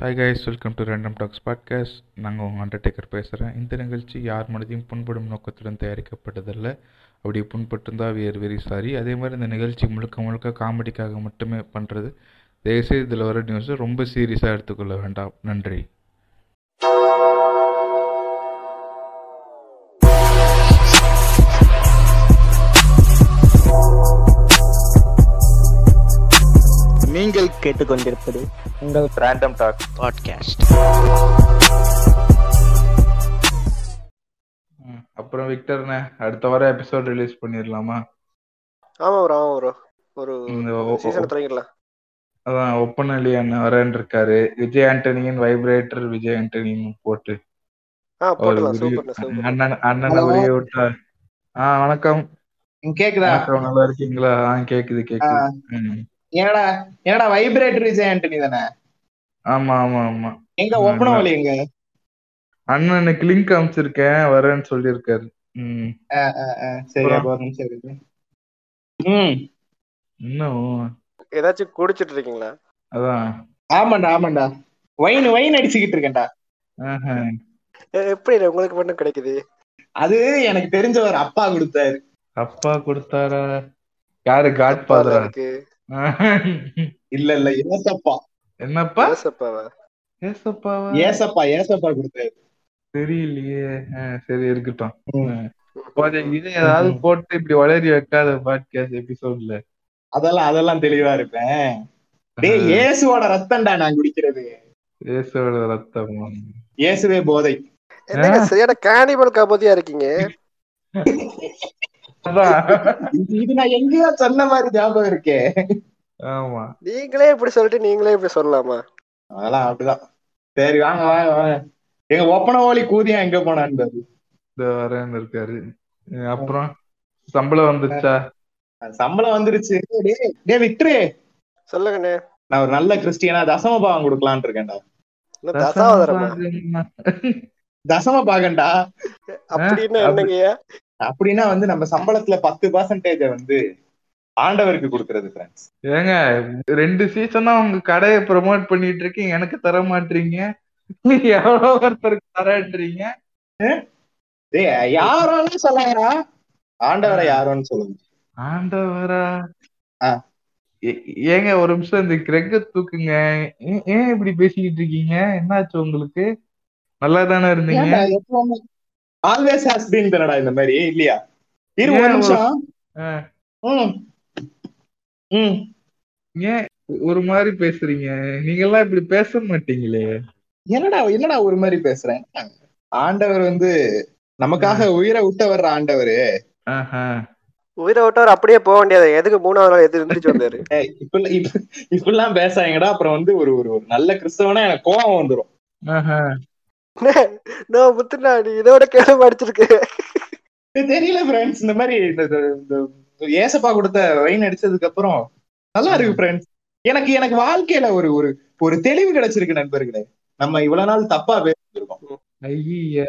Hi guys welcome to random talks podcast நாங்கள் உங்கள் Undertaker பேசுகிறேன் இந்த நிகழ்ச்சி யார் மனதையும் புண்படும் நோக்கத்துடன் தயாரிக்கப்பட்டதில்ல. அப்படி புண்பட்டிருந்தால் வேர் வெரி சாரி அதே மாதிரி இந்த நிகழ்ச்சி முழுக்க முழுக்க காமெடிக்காக மட்டுமே பண்ணுறது தயவுசெய்து இதில் வர நியூஸை ரொம்ப சீரியஸாக எடுத்துக்கொள்ள வேண்டாம். நன்றி. கேட்டுக்கொண்டிருப்பது உங்கள் ரேண்டம் டாக் பாட்காஸ்ட் அப்புறம் விக்டர்ண்ணே அடுத்த வாரம் எபிசோட் ரிலீஸ் பண்ணிடலாமா ஆமா ப்ரோ ஆமா ப்ரோ ஒரு சீசன் தொடங்கிடலாம். அதான் ஒப்பனலி அண்ணன் வரேன் இருக்காரு. விஜய் ஆண்டனியின் வைப்ரேட்டர் விஜய் ஆண்டனின்னு போட்டு. அண்ணன் அண்ணனை விட்டா. ஆ வணக்கம். கேக்குதா? நல்லா இருக்கீங்களா? ஆ கேக்குது கேக்குது. என்னடா என்னடா வைப்ரேட்டர் விஜய் ஆண்டனி தானே? ஆமா ஆமா ஆமா. எங்க ஆ, ஒப்பன வழி எங்க? அண்ணனுக்கு லிங்க் அனுப்பிச்சிருக்கேன் வரேன்னு சொல்லியிருக்காரு. சரி? அப்ப ஒரு நிமிஷம் இருக்கு ம். இன்னும் ஏதாச்சும் குடிச்சிட்டு இருக்கீங்களா? அதான். ஆமாண்டா ஆமாண்டா. வைன் வைன் அடிச்சுக்கிட்டு இருக்கேன்டா. எப்படி உங்களுக்கு மட்டும் கிடைக்குது? அது எனக்கு தெரிஞ்ச ஒரு அப்பா கொடுத்தாரு. அப்பா கொடுத்தாரா? யாரு? காட் ஃபாதரா இருக்கு இல்ல இல்ல ஏசப்பா. என்னப்பா? ஏசப்பாவா? ஏசப்பாவா? ஏசப்பா ஏசப்பா கொடுத்தாரு தெரியலையே. சரி இருக்கட்டும். இது ஏதாவது போட்டு இப்படி வளரி வைக்காத பாட்காஸ்ட் எபிசோட்ல அதெல்லாம் அதெல்லாம் தெளிவா இருப்பேன். டேய் இயேசுவோட ரத்தம்டா நான் குடிக்கிறது. இயேசுவோட ரத்தம். இயேசுவே போதை. என்னங்க சரியான கேனிபல் காபோதியா இருக்கீங்க? இது- நான் எங்கேயோ சொன்ன மாதிரி ஞாபகம் இருக்கே. ஆமா. நீங்களே இப்படி சொல்லிட்டு நீங்களே இப்படி சொல்லலாமா? அதெல்லாம் அப்படிதான். சரி வாங்க வாங்க வாங்க. எங்க ஒப்பன ஓலி கூதியா எங்க போனான்னு. இந்த வரேன்னு இருக்காரு. அப்புறம் சம்பளம் வந்துருச்சா? சம்பளம் வந்துருச்சு. டேய், டேய் விக்டரு சொல்லுங்கண்ணே நான் ஒரு நல்ல கிறிஸ்டியனா தசம பாகம் கொடுக்கலான்னு இருக்கேன்டா. தசம பாகம்டா. அப்படின்னா அப்படி- என்னங்கய்யா? அப்படின்னா வந்து நம்ம சம்பளத்துல பத்து பர்சன்டேஜ வந்து ஆண்டவருக்கு கொடுக்கறது ஃப்ரெண்ட்ஸ் ஏங்க ரெண்டு சீசனா உங்க கடையை ப்ரோமோட் பண்ணிட்டு இருக்கீங்க எனக்கு தர மாட்டீங்க. எவ்வளோ ஒருத்தருக்கு தரன்றீங்க? யாரோன்னு சொல்லுங்கடா ஆண்டவரை யாரோன்னு சொல்லுங்க. ஆண்டவரா? ஏங்க ஒரு நிமிஷம் இந்த கிரெக்க தூக்குங்க. ஏன் இப்படி பேசிக்கிட்டு இருக்கீங்க? என்னாச்சு உங்களுக்கு? நல்லா தானே இருந்தீங்க ஆல்வேஸ் ஹாஸ் பீன் தானடா இந்த மாதிரி இல்லையா இரு ஒரு ஏன் நிமிஷம். ம் ம் ஏன் ஒரு மாதிரி பேசுறீங்க? நீங்க எல்லாம் இப்படி பேச மாட்டீங்களே. என்னடா என்னடா ஒரு மாதிரி பேசுறேன்? ஆண்டவர் வந்து நமக்காக உயிரை விட்ட வர்ற ஆண்டவர் உயிரை விட்டவர் அப்படியே போக வேண்டியது. எதுக்கு மூணாவது நாள் எது எந்திரிச்சு வந்தாரு? இப்ப இப்படிலாம் பேசாங்கடா. அப்புறம் வந்து ஒரு ஒரு ஒரு நல்ல கிறிஸ்தவனா எனக்கு கோவம் வந்துரும். நான் முத்துனா நீ இதோட கேள்வி அடிச்சிருக்கு தெரியல ஃப்ரெண்ட்ஸ் இந்த மாதிரி இந்த ஏசப்பா கொடுத்த வைன் அடிச்சதுக்கு அப்புறம் நல்லா இருக்கு ஃப்ரெண்ட்ஸ் எனக்கு எனக்கு வாழ்க்கையில ஒரு ஒரு ஒரு தெளிவு கிடைச்சிருக்கு நண்பர்களே. நம்ம இவ்வளவு நாள் தப்பா பேசிருக்கோம் ஐய.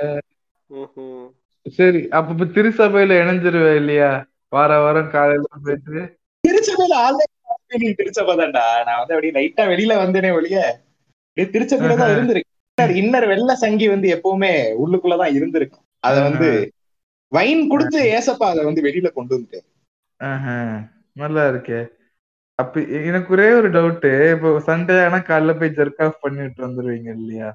சரி அப்ப இப்ப திருசபையில இணைஞ்சிருவே இல்லையா? வார வாரம் காலையில போயிட்டு. திருச்சபையில ஆல்ரெடி திருச்சபை தான்டா. நான் வந்து அப்படியே லைட்டா வெளியில வந்தேனே ஒழிய அப்படியே திருச்சபையில தான். இருந்திருக்கு இன்னர் வெள்ள சங்கி வந்து எப்பவுமே உள்ளுக்குள்ளதான் இருந்திருக்கும். அத வந்து வைன் கொடுத்து ஏசப்பா அதை வந்து வெளியில கொண்டு வந்துட்டேன் ஆஹா, நல்லா இருக்கே. அப்ப எனக்கு ஒரே ஒரு டவுட் இப்போ சண்டே ஆனா காலைல போய் ஜெர்க் ஆஃப் பண்ணிட்டு வந்துருவீங்க இல்லையா?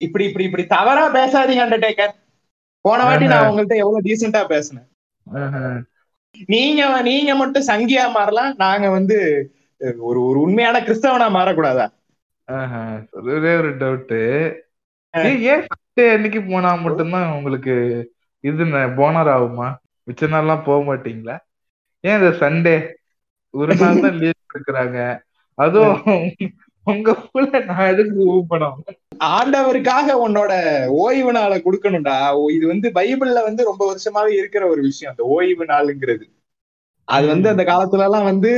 இப்படி இப்படி இப்படி தவறா பேசாதீங்க அண்டர்டேக்கர் போன வாட்டி நான் உங்கள்ட்ட எவ்வளவு டீசெண்டா பேசினேன். நீங்க நீங்க மட்டும் சங்கியா மாறலாம் நாங்க வந்து ஒரு ஒரு உண்மையான கிறிஸ்தவனா மாறக்கூடாதா. ஒரே ஒரு டவுட் ஏன் சண்டே அன்னைக்கு போனா மட்டும்தான் உங்களுக்கு இது போனர் ஆகுமா? மிச்ச நாள்லாம் போக மாட்டீங்களா? ஏன் இந்த சண்டே ஒரு நாள் தான் லீவ் எடுக்கிறாங்க அதுவும் உங்க புள்ள நான் எதுக்கு ஊப்பணும் ஆண்டவருக்காக உன்னோட ஓய்வு நாளை கொடுக்கணும்டா. இது வந்து பைபிள்ல வந்து ரொம்ப வருஷமாவே இருக்கிற ஒரு விஷயம் அந்த ஓய்வு நாளுங்கிறது. அது வந்து அந்த காலத்துல எல்லாம் வந்து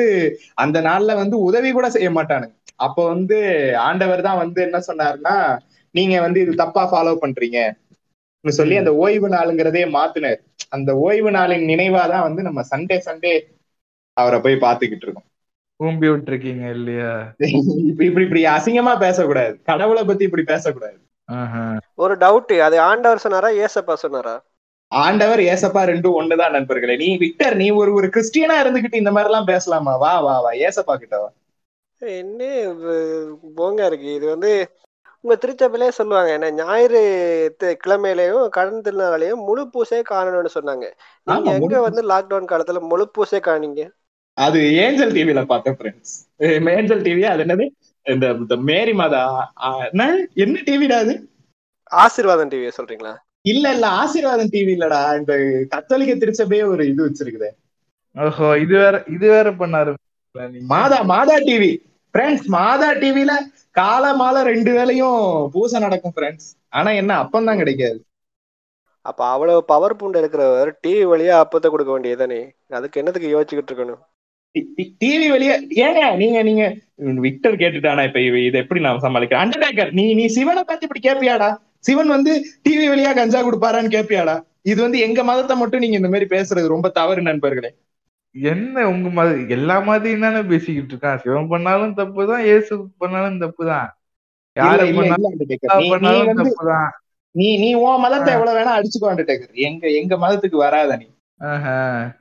அந்த நாள்ல வந்து உதவி கூட செய்ய மாட்டானுங்க. அப்ப வந்து ஆண்டவர் தான் வந்து என்ன சொன்னாருன்னா நீங்க வந்து இது தப்பா ஃபாலோ பண்றீங்க. சொல்லி அந்த ஓய்வு நாளுங்கிறதே மாத்துனார். அந்த ஓய்வு நாளின் நினைவாதான் வந்து நம்ம சண்டே சண்டே அவரை போய் பாத்துக்கிட்டு இருக்கோம். ஊம்பி விட்டுருக்கீங்க இல்லையா? இப்படி இப்படி இப்படி அசிங்கமா பேசக்கூடாது. கடவுளை பத்தி இப்படி பேசக்கூடாது. ஒரு டவுட் அது ஆண்டவர் சொன்னாரா ஏசப்பா சொன்னாரா? ஆண்டவர் ஏசப்பா ரெண்டும் ஒண்ணுதான் நண்பர்களே. நீ விக்டர் நீ ஒரு ஒரு கிறிஸ்டியனா இருந்துகிட்டு இந்த மாதிரி எல்லாம் பேசலாமா? வா வா வா ஏசப்பா கிட்ட வா. என்ன போங்க இருக்கு. இது வந்து உங்க திருச்சபையிலே சொல்லுவாங்க என்ன? ஞாயிறு கிழமையிலயும் கடன் திருநாளையும் முழு பூசே காணணும்னு சொன்னாங்க. நீங்க எங்க வந்து லாக்டவுன் காலத்துல முழு பூசே காணீங்க அது ஏஞ்சல் டிவில பார்த்தேன் ஃப்ரெண்ட்ஸ் ஏஞ்சல் டிவி அது என்னது? இந்த மேரி மாதா என்ன? டிவிடா அது? ஆசீர்வாதம் டிவியை சொல்றீங்களா? இல்ல இல்ல ஆசீர்வாதம் டிவி இல்லடா. இந்த கத்தோலிக்க திருச்சபையே ஒரு இது வச்சிருக்குது. ஓஹோ இது வேற இது வேற பண்ணாரு. மாதா மாதா டிவி ஃப்ரெண்ட்ஸ் மாதா டிவில கால மாலை ரெண்டு வேளையும் பூசை நடக்கும் ஃப்ரெண்ட்ஸ் ஆனா என்ன அப்பம் தான் கிடைக்காது. அப்ப அவ்வளவு பவர் பூண்டு இருக்கிறவர் டிவி வழியா அப்பத்தை கொடுக்க வேண்டியதுதானே? அதுக்கு என்னத்துக்கு யோசிச்சுக்கிட்டு இருக்கணும்? டிவி வெளியே ஏங்க நீங்க நீங்க விக்டர் கேட்டுட்டானா இப்ப இவ- இதை எப்படி நான் சமாளிக்கிறேன்? அண்டர்டேக்கர் நீ நீ சிவனை பத்தி இப்படி கேப்பியாடா? சிவன் வந்து டிவி வழியா கஞ்சா கொடுப்பாரான்னு கேப்பியாடா? இது வந்து எங்க மதத்தை மட்டும் நீங்க இந்த மாதிரி பேசுறது ரொம்ப தவறு நண்பர்களே. என்ன உங்க மத எல்லா மதையும் தானே பேசிக்கிட்டு இருக்கான். சிவன் பண்ணாலும் தப்புதான் இயேசு பண்ணாலும் தப்புதான். யாரு பண்ணாலும் எல்லா நீ நீ பண்ணாலும் வந்து தப்புதான். நீ நீ உன் மதத்தை எவ்வளவு வேணா அடிச்சுக்கோ எங்க எங்க மதத்துக்கு வராத நீ. ஆஹா.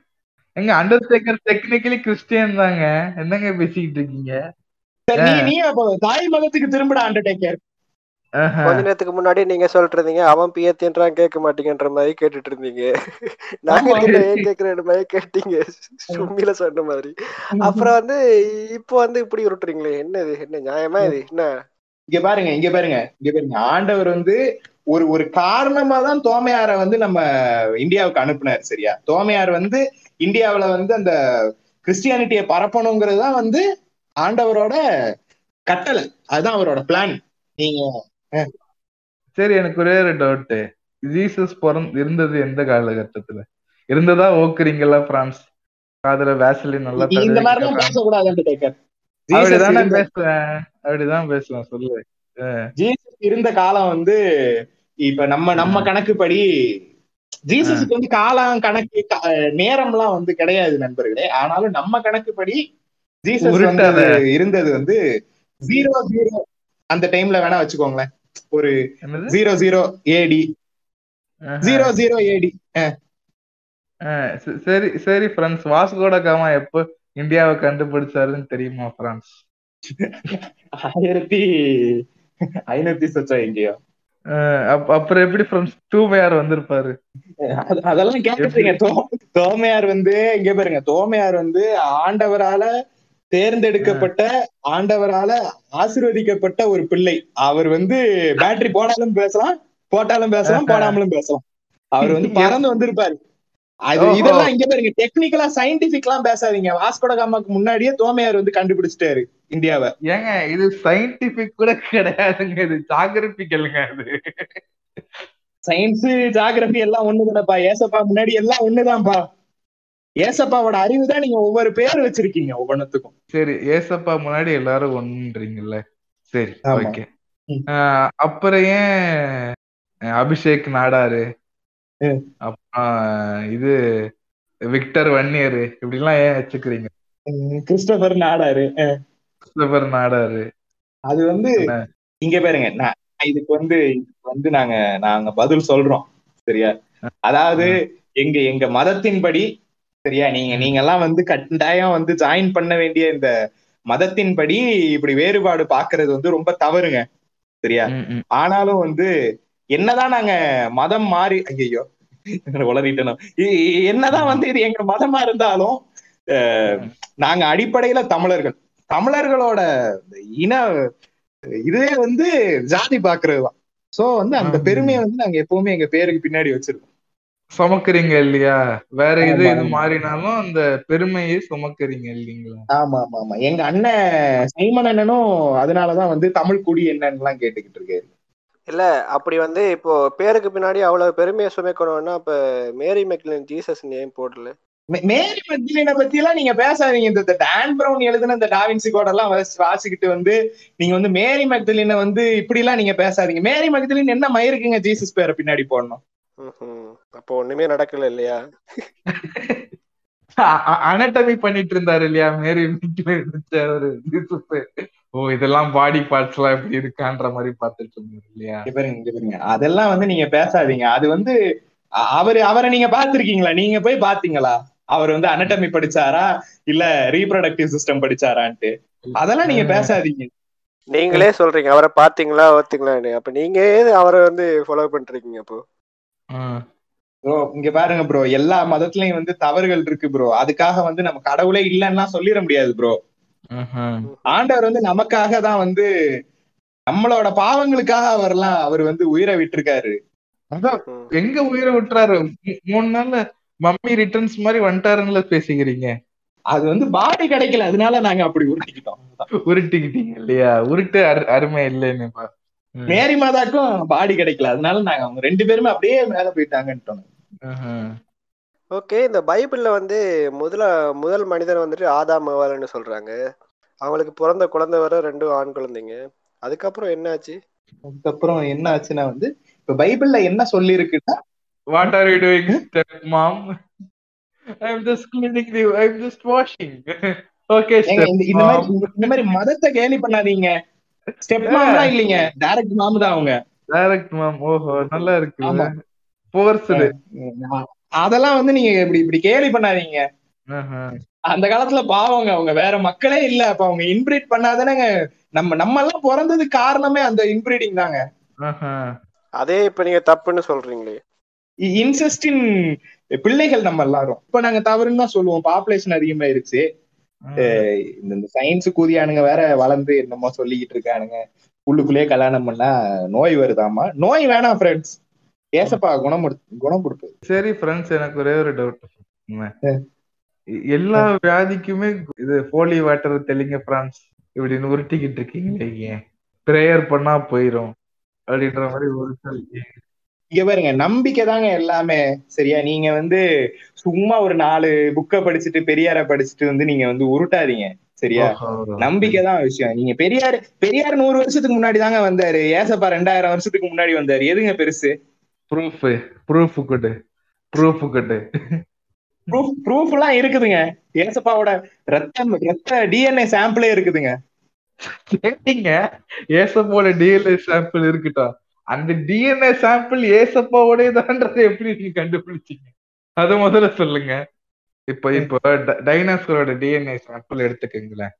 எங்க அண்டர்டேக்கர் டெக்னிக்கலி கிறிஸ்டியன் தாங்க. என்னங்க பேசிக்கிட்டு இருக்கீங்க? நீ நீ அப்போ தாய் மதத்துக்கு திரும்பிட அண்டர்டேக்கர். கொஞ்ச நேரத்துக்கு முன்னாடி நீங்க சொல்லிட்டு இருந்தீங்க அவன் பியத்தின்றான் கேட்க மாட்டீங்கன்ற மாதிரி கேட்டுட்டு இருந்தீங்க. நாங்க ஆமா. என்ன ஏன் கேக்குற மாதிரி கேட்டீங்க. சும்மில சொன்ன மாதிரி. அப்புறம் வந்து இப்போ வந்து இப்படி உருட்டுறீங்களே என்ன இது என்ன நியாயமா இது? என்ன? இங்க பாருங்க இங்க பாருங்க இங்க பாருங்க. ஆண்டவர் வந்து ஒரு ஒரு காரணமா தான் தோமையார வந்து நம்ம இந்தியாவுக்கு அனுப்புனார் சரியா? தோமையார் வந்து இந்தியாவுல வந்து அந்த கிறிஸ்டியானிட்டியை பரப்பணுங்கிறது தான் வந்து ஆண்டவரோட கட்டளை. அதுதான் அவரோட பிளான் நீங்க சரி எனக்கு ஒரே ஒரு டவுட் ஜீசஸ் பிறந்து இருந்தது எந்த காலகட்டத்துல? இருந்ததா ஓக்குறீங்களா பிரான்ஸ் காதுல வேசலின் நல்லா இந்த மாதிரி அப்படிதானே பேசுவேன். அப்படிதான் பேசுவேன் சொல்லு. ஜீசஸ் இருந்த காலம் வந்து இப்ப நம்ம நம்ம கணக்குப்படி ஜீசஸுக்கு வந்து காலம் கணக்கு நேரம்லாம் வந்து கிடையாது நண்பர்களே. ஆனாலும் நம்ம கணக்குப்படி ஜீசஸ். இருந்தது வந்து ஜீரோ ஜீரோ அந்த டைம்ல வேணா வச்சுக்கோங்களேன். ஒரு zero zero AD. Zero zero AD சரி சரி பிரான்ஸ் வாஸ்கோட காமா எப்போ இந்தியாவை கண்டுபிடிச்சாருன்னு தெரியுமா பிரான்ஸ் ஆயிரத்தி ஐநூத்தி சொச்சம் எங்கேயோ அப்புறம் எப்படி பிரான்ஸ் தூமையார் வந்திருப்பாரு. அது- அதெல்லாம் கேக்குறீங்க தோ- தோமையார் வந்து இங்க பாருங்க. தோமையார் வந்து ஆண்டவரால தேர்ந்தெடுக்கப்பட்ட ஆண்டவரால ஆசீர்வதிக்கப்பட்ட ஒரு பிள்ளை. அவர் வந்து பேட்டரி போடாலும் பேசலாம் போட்டாலும் பேசலாம் போடாமலும் பேசலாம். அவர் வந்து பறந்து வந்திருப்பாரு. அது. இதெல்லாம் இங்க பாருங்க டெக்னிக்கலா சயின்டிபிக்லாம் பேசாதீங்க. வாஸ்கோட காமாக்கு முன்னாடியே தோமையார் வந்து கண்டுபிடிச்சிட்டாரு இந்தியாவை. ஏங்க இது சயின்டிபிக் கூட கிடையாதுங்க இது ஜாகிரபிக்கலுங்க அது. சயின்ஸ் ஜாகிரபி எல்லாம் ஒண்ணுதானப்பா. ஏசப்பா முன்னாடி எல்லாம் ஒண்ணுதான்ப்பா. ஏசப்பாவோட அறிவு தான் நீங்க ஒவ்வொரு பேர் வச்சிருக்கீங்க ஒவ்வொன்றுத்துக்கும் சரி ஏசப்பா முன்னாடி எல்லாரும் ஒன்றுறீங்கல்ல சரி. ஓகே. அப்புறம் ஏன் அபிஷேக் நாடாரு. அப்புறம் இது விக்டர் வன்னியர் இப்படி எல்லாம் ஏன் வச்சுக்கிறீங்க? Christopher Nadar Christopher Nadar. அது வந்து? இங்க பாருங்க நான் இதுக்கு வந்து இதுக்கு வந்து நாங்க நாங்க பதில் சொல்றோம். சரியா? அதாவது எங்க எங்க மதத்தின்படி சரியா? நீங்க நீங்க எல்லாம் வந்து கட்டாயம் வந்து ஜாயின் பண்ண வேண்டிய இந்த மதத்தின்படி இப்படி வேறுபாடு பாக்குறது வந்து ரொம்ப தவறுங்க. சரியா. ஆனாலும் வந்து என்னதான் நாங்க மதம் மாறி ஐயோ இ- என்னதான் வந்து இது எங்க மதமா இருந்தாலும் நாங்க அடிப்படையில தமிழர்கள். தமிழர்களோட இன இதே வந்து ஜாதி பாக்குறதுதான் சோ வந்து அந்த. பெருமையை வந்து நாங்க எப்பவுமே எங்க பேருக்கு பின்னாடி வச்சிருக்கோம். சுமக்குறீங்க இல்லையா? வேற இது இது. மாறினாலும் அந்த பெருமையை சுமக்குறீங்க இல்லைங்களா? ஆமா ஆமா ஆமா. எங்க அண்ணன் சைமன் அண்ணனும் அதனாலதான் வந்து தமிழ் குடி என்னன்னு எல்லாம் கேட்டுக்கிட்டு இருக்காரு. இல்ல அப்படி வந்து இப்போ பேருக்கு பின்னாடி அவ்வளவு பெருமையை சுமைக்கணும்னா அப்ப மேரி மெக்லின் ஜீசஸ் நேம் போடல. மேரி மெக்டிலினை பத்தி எல்லாம் நீங்க பேசாதீங்க. இந்த டான் பிரவுன் எழுதுன இந்த டாவின்சி கோட் எல்லாம் வாசி- வாசிக்கிட்டு வந்து நீங்க வந்து மேரி மெக்டலினை வந்து இப்படி எல்லாம் நீங்க பேசாதீங்க. மேரி மெக்டலின் என்ன மயிருக்குங்க ஜீசஸ் பேரை பின்னாடி போடணும். அப்போ ஒண்ணுமே நடக்கல இல்லையா? அனட்டமி பண்ணிட்டு இருந்தாரு இல்லையா? மேரி ஒரு ஓ இதெல்லாம் பாடி பார்ட்ஸ் எல்லாம் எப்படி இருக்கான்ற மாதிரி பார்த்துட்டு இருந்தாரு இல்லையா? பாருங்க அதெல்லாம் வந்து நீங்க பேசாதீங்க. அது வந்து அவரு அவரை நீங்க பாத்திருக்கீங்களா நீங்க போய் பாத்தீங்களா அவர் வந்து அனட்டமி படிச்சாரா? இல்ல ரீப்ரொடக்டிவ் சிஸ்டம் படிச்சாரான்ட்டு. அதெல்லாம் நீங்க பேசாதீங்க. நீங்களே சொல்றீங்க. அவரை பாத்தீங்களா ஓத்தீங்களான்னு அப்ப நீங்க அவரை வந்து ஃபாலோ பண்றீங்க அப்போ? ம். ப்ரோ இங்க பாருங்க ப்ரோ எல்லா மதத்துலயும் வந்து தவறுகள் இருக்கு ப்ரோ அதுக்காக வந்து நம்ம கடவுளே இல்லைன்னா சொல்லிட முடியாது ப்ரோ. ஆண்டவர் வந்து நமக்காக தான் வந்து நம்மளோட பாவங்களுக்காக அவர்லாம் அவர் வந்து உயிரை விட்டிருக்காரு அதான். எங்க உயிரை விட்டுறாரு மூணு நாள்ல மம்மி ரிட்டர்ன்ஸ் மாதிரி வந்துட்டாருன்னு பேசிக்கிறீங்க அது வந்து பாடி கிடைக்கல அதனால நாங்க அப்படி உருட்டிக்கிட்டோம் உருட்டிக்கிட்டீங்க இல்லையா உருட்டு அரு- அருமை இல்லைன்னு. மேரி மாதாக்கும் பாடி கிடைக்கல அதனால நாங்க அவங்க ரெண்டு பேருமே அப்படியே மேல போயிட்டாங்கன்ட்டோம். ஓகே இந்த பைபிள்ல வந்து முதல முதல் மனிதன் வந்துட்டு ஆதாம் ஏவாள்னு சொல்றாங்க அவங்களுக்கு பிறந்த குழந்தை வர ரெண்டும் ஆண் குழந்தைங்க அதுக்கப்புறம் என்னாச்சு அதுக்கப்புறம் என்ன ஆச்சுன்னா வந்து இப்ப பைபிள்ல என்ன சொல்லி இருக்குன்னா What are you doing, step mom? I'm just cleaning the. I'm just washing. okay, ஏங்க step இந்த மாதிரி. இந்த- மாதிரி மதத்தை கேலி பண்ணாதீங்க ஸ்டெப் மாம்லாம் இல்லைங்க டைரக்ட் மாம் தான் அவங்க Direct mom. ஓஹோ நல்லா இருக்கு. போர்ஸ்டு அதெல்லாம் வந்து நீங்க இப்படி இப்படி கேலி பண்ணாதீங்க. அந்த காலத்துல பாவங்க அவங்க வேற மக்களே இல்ல. அப்ப அவங்க இன்பிரீட் பண்ணாதானேங்க. நம்ம நம்ம எல்லாம் பிறந்ததுக்கு காரணமே அந்த இன்பிரீடிங் தாங்க. அதே இப்ப நீங்க தப்புன்னு சொல்றீங்களே. இன்செஸ்டின் பிள்ளைகள் நம்ம எல்லாரும். இப்ப நாங்க தவறுன்னு தான் சொல்லுவோம். பாப்புலேஷன் அதிகமாயிருச்சு. இந்த இந்த சயின்ஸ் கூதியானுங்க வேற வளர்ந்து என்னமோ சொல்லிக்கிட்டு இருக்கானுங்க. உள்ளுக்குள்ளேயே கல்யாணம் பண்ணா நோய் வருதாமா? நோய் வேணாம் ஃப்ரெண்ட்ஸ் ஏசப்பா குணம் குணம் கொடுப்பது சரி ஃப்ரெண்ட்ஸ் எனக்கு ஒரே ஒரு டவுட் எல்லா வியாதிக்குமே இது போலி வாட்டர் தெளிங்க பிரான்ஸ் இப்படின்னு உருட்டிக்கிட்டு இருக்கீங்களே ஏன்? ப்ரேயர் பண்ணா போயிரும். அப்படின்ற மாதிரி ஒரு சொல் இங்க பாருங்க நம்பிக்கை தாங்க எல்லாமே. சரியா? நீங்க வந்து சும்மா ஒரு நாலு புக்க படிச்சுட்டு பெரியார படிச்சுட்டு வந்து நீங்க வந்து உருட்டாதீங்க. சரியா? நம்பிக்கை தான் விஷயம். நீங்க பெரியார் பெரியார் நூறு வருஷத்துக்கு முன்னாடி தாங்க வந்தாரு. ஏசப்பா ரெண்டாயிரம் வருஷத்துக்கு முன்னாடி வந்தாரு. எதுங்க பெருசு? ப்ரூஃப் ப்ரூஃப் கொடு. ப்ரூஃப் கொடு. ப்ரூஃப் ப்ரூஃப் எல்லாம் இருக்குதுங்க. ஏசப்பாவோட ரத்தம் ரத்த டிஎன்ஏ சாம்பிளே இருக்குதுங்க. கேட்டீங்க. ஏசப்பாவோட டிஎன்ஏ சாம்பிள் இருக்கட்டும் அந்த டிஎன்ஏ சாம்பிள் ஏசப்பாவோட தான்றதை எப்படி நீங்க கண்டுபிடிச்சீங்க? அத முதல்ல சொல்லுங்க. இப்ப இப்ப டைனாசரோட டிஎன்ஏ சாம்பிள் எடுத்துக்கங்களேன்.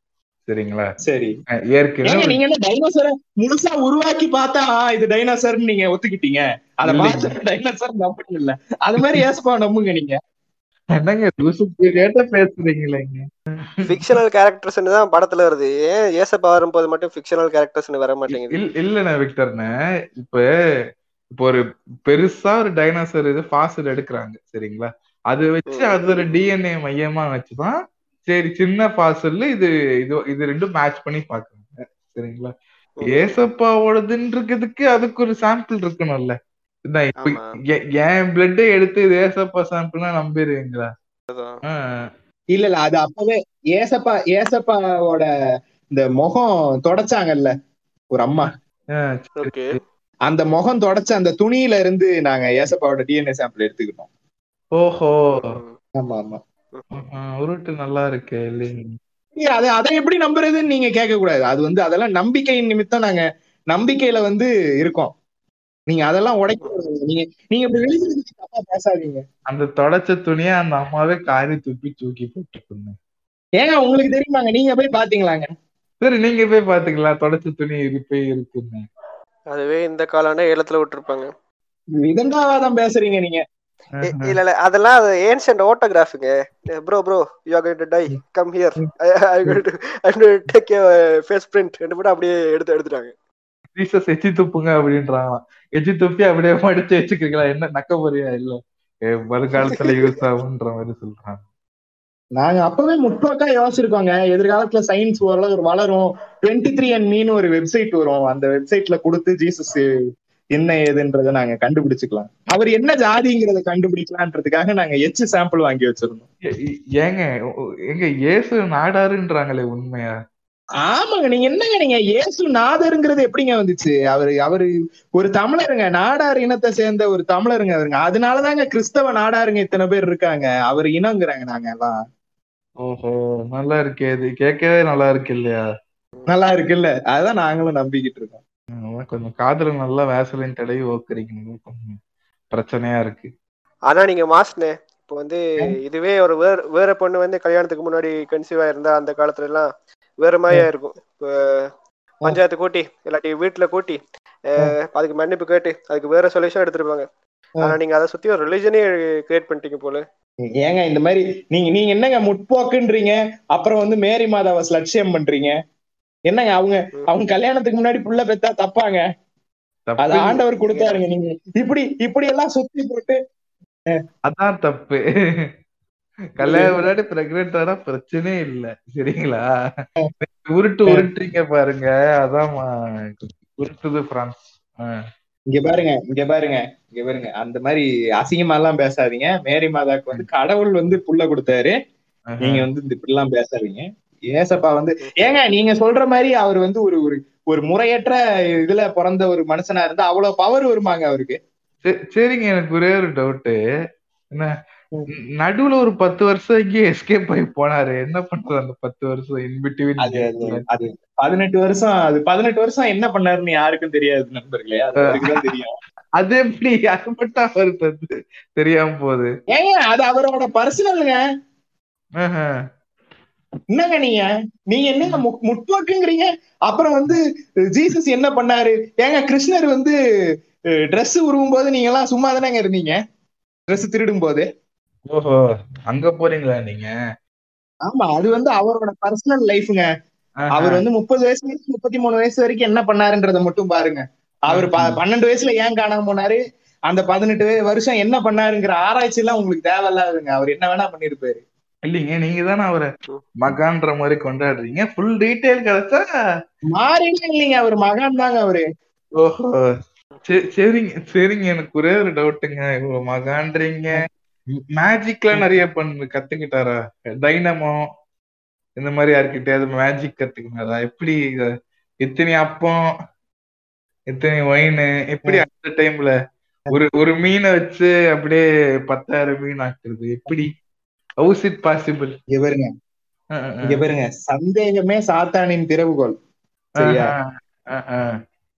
சரிங்களா? சரி. ஏற்கனவே நீங்க என்ன டைனோசரை முழுசா உருவாக்கி பார்த்தா இது டைனோசர் நீங்க ஒத்துக்கிட்டீங்க. அத பார்த்து டைனோசர் நம்புங்க இல்ல அது மாதிரி ஏசப்பா நம்புங்க நீங்க. என்னங்க பேசுறீங்களேங்க ஃபிக்ஷனல் கேரக்டர்ஸ் தான் படத்துல வருது. ஏன் ஏசப்பா வரும்போது மட்டும் ஃபிக்ஷனல் கேரக்டர்ஸ் வர மாட்டேங்குது? இல்லண்ணா விக்டர்னே இப்ப இப்போ ஒரு பெருசா ஒரு டைனோசர் இது ஃபாசில் எடுக்கிறாங்க சரிங்களா? அது வச்சு அது ஒரு டிஎன்ஏ மையமா வச்சுதான் சரி சின்ன ஃபாசில் இது இது இது ரெண்டும் மேட்ச் பண்ணி பாக்குறாங்க சரிங்களா? ஏசப்பாவோடதுன்றதுக்கு அதுக்கு ஒரு சாம்பிள் இருக்கணும்ல. என் பிளட்டை எடுத்து இது ஏசப்பா சாம்பிள்னா நம்பிடுவீங்களா இல்ல இல்ல அது அப்பவே ஏசப்பா ஏசப்பாவோட இந்த முகம் தொடச்சாங்கல்ல ஒரு அம்மா. அந்த முகம் தொடச்ச அந்த துணியில இருந்து நாங்க ஏசப்பாவோட டிஎன்ஏ சாம்பிள் எடுத்துக்கிட்டோம். ஓஹோ. ஆமா ஆமா. உருட்டு நல்லா இருக்கு அதை அதை எப்படி நம்புறதுன்னு நீங்க கேட்க கூடாது அது வந்து அதெல்லாம் நம்பிக்கையின் நிமித்தம் நாங்க நம்பிக்கையில வந்து இருக்கோம். நீங்க அதெல்லாம் உடைக்க நீங்க நீங்க இப்படி தப்பா பேசாதீங்க. அந்த தொடச்ச துணிய அந்த அம்மாவே காரி துப்பி தூக்கி போட்டுருக்குங்க ஏங்க உங்களுக்கு தெரியுமாங்க? நீங்க போய் பாத்தீங்களாங்க? சரி நீங்க போய் பாத்தீங்களா தொடச்ச துணி இருப்பே இருக்குங்க அதுவே இந்த காலான ஏலத்துல விட்டுருப்பாங்க. விதண்டாவாதம் பேசுறீங்க நீங்க. இல்ல இல்ல அதெல்லாம் அது ancient ஆட்டோகிராஃபுங்க bro bro you are going to die come here I going to I to take you face print ரெண்டு போட்டு அப்படியே எடுத்து எடுத்துட்டாங்க. ஜீசஸ் எச்சி துப்புங்க அப்படின்றாங்களாம். எச்சி துப்பி அப்படியே மடிச்சு வச்சுக்கிறீங்களா? என்ன நக்க போறியா இல்ல வருங்காலத்துல யூஸ் ஆகுன்ற மாதிரி சொல்றாங்க. நாங்க அப்பவே முற்போக்கா யோசிச்சிருக்கோங்க. எதிர்காலத்துல சயின்ஸ் ஓரளவு வளரும். டுவெண்ட்டி த்ரீ அண்ட் மீன் ஒரு வெப்சைட் வரும். அந்த வெப்சைட்ல கொடுத்து ஜீசஸ் என்ன ஏதுன்றத நாங்க கண்டுபிடிச்சுக்கலாம். அவர் என்ன ஜாதிங்கிறத கண்டுபிடிக்கலான்றதுக்காக நாங்க எச்சு சாம்பிள் வாங்கி வச்சிருந்தோம். ஏங்க எங்க இயேசு நாடாருன்றாங்களே உண்மையா? ஆமாங்க நீங்க என்னங்க நீங்க இயேசு நாதருங்கிறது எப்படிங்க வந்துச்சு? அவரு அவரு ஒரு தமிழருங்க நாடார் இனத்தை சேர்ந்த ஒரு தமிழருங்க அவருங்க. அதனாலதாங்க கிறிஸ்தவ நாடாருங்க இத்தனை பேர் இருக்காங்க. அவர் இனங்கிறாங்க நாங்க எல்லாம். ஓஹோ நல்லா இருக்கே இது கேட்கவே நல்லா இருக்கு இல்லையா? நல்லா இருக்குல்ல? அதான் நாங்களும் நம்பிக்கிட்டு இருக்கோம். கொஞ்சம் காதுல நல்லா வேசலின் தடவி ஓக்குறீங்க பிரச்சனையா இருக்கு. ஆனா நீங்க மாஸ்னே இப்போ வந்து இதுவே ஒரு வேற வேற பொண்ணு வந்து கல்யாணத்துக்கு முன்னாடி கன்சீவ் ஆயிருந்தா அந்த காலத்துல எல்லாம் வேற மாதிரியா இருக்கும். இப்போ பஞ்சாயத்து கூட்டி இல்லாட்டி வீட்டுல கூட்டி அதுக்கு மன்னிப்பு கேட்டு அதுக்கு வேற சொல்யூஷன் எடுத்திருப்பாங்க. ஆனா நீங்க அதை சுத்தி ஒரு ரிலிஜனே கிரியேட் பண்ணிட்டீங்க போல. ஏங்க இந்த மாதிரி நீங்க நீங்க என்னங்க முற்போக்குன்றீங்க? அப்புறம் வந்து மேரி மாதாவை லட்சியம் பண்றீங்க? என்னங்க அவங்க அவங்க கல்யாணத்துக்கு முன்னாடி புள்ள பெத்தா தப்பாங்க? அது ஆண்டவர் கொடுத்தாருங்க நீங்க. இப்படி இப்படி எல்லாம் சுத்தி போட்டு அதான் தப்பு. கல்யாணம் முன்னாடி பிரெக்னென்ட் ஆனா பிரச்சனையே இல்ல. சரிங்களா? உருட்டு உருட்டுறீங்க பாருங்க. அதான் உருட்டுது பிரான்ஸ். இங்க பாருங்க இங்க பாருங்க இங்க பாருங்க. அந்த மாதிரி அசிங்கமா எல்லாம் பேசாதீங்க. மேரி மாதாக்கு வந்து கடவுள் வந்து புள்ள கொடுத்தாரு. நீங்க வந்து இந்த இப்படி எல்லாம் பேசாதீங்க. ஏசப்பா வந்து ஏங்க நீங்க சொல்ற மாதிரி அவர் வந்து ஒரு ஒரு ஒரு முறையற்ற இதுல பிறந்த ஒரு மனுஷனா இருந்தா அவ்வளவு பவர் வருமாங்க அவருக்கு. சரி- சரிங்க எனக்கு ஒரே ஒரு டவுட் என்ன நடுவுல ஒரு பத்து வருஷம் இங்கே எஸ்கேப் ஆகி போனாரு. என்ன பண்றது அந்த பத்து வருஷம் இன்பிட்வீன் அது பதினெட்டு வருஷம் அது பதினெட்டு வருஷம் என்ன பண்ணாருன்னு யாருக்கும் தெரியாது நண்பர்களே. அது அவருக்கு தான் தெரியும். அது எப்படி அது மட்டும் அவருக்கு தெரியாம போகுது. ஏங்க அது அவரோட பர்சனலுங்க. என்னங்க நீங்க? நீங்க என்னங்க முற்போக்குங்கிறீங்க? அப்புறம் வந்து ஜீசஸ் என்ன பண்ணாரு? ஏங்க கிருஷ்ணர் வந்து Dress உருவும் போது நீங்க எல்லாம் சும்மா தானேங்க இருந்தீங்க? Dress திருடும் போது ஓஹோ அங்க போறீங்களா நீங்க? ஆமா அது வந்து அவரோட பர்சனல் லைஃப்ங்க. அவர் வந்து முப்பது வயசு வரைக்கும் முப்பத்தி மூணு வயசு வரைக்கும் என்ன பண்ணாருன்றத மட்டும் பாருங்க. அவர் பன்னெண்டு வயசுல ஏன் காணாம போனாரு? அந்த பதினெட்டு வருஷம் என்ன பண்ணாருங்கிற ஆராய்ச்சி எல்லாம் உங்களுக்கு தேவையில்லாதுங்க. அவர் என்ன வேணா பண்ணிருப்பாரு. இல்லைங்க நீங்க தானே அவரை மகான்ற மாதிரி கொண்டாடுறீங்க. ஃபுல் டீடைல் கிடைச்சா மாறிலாம் இல்லைங்க அவர் மகான் தாங்க அவரு. ஓஹோ. சரி- சரிங்க சரிங்க எனக்கு ஒரே ஒரு டவுட்டுங்க இவ்வளவு மகான்றீங்க. மேஜிக்லாம் நிறைய பண்ணு கத்துக்கிட்டாரா? டைனமோ இந்த மாதிரி யார்கிட்டயாவது மேஜிக் கத்துக்கினாரா? எப்படி இத இத்தனை அப்பம் இத்தனை ஒயின் எப்படி அந்த டைம்ல ஒரு ஒரு மீனை வச்சு அப்படியே பத்தாயிரம் மீன் ஆக்குறது? எப்படி? ஹவுஸ் இட் பாசிபிள் இங்க பாருங்க. இங்க பாருங்க. சந்தேகமே சாத்தானின் திறவுகோல். சரியா?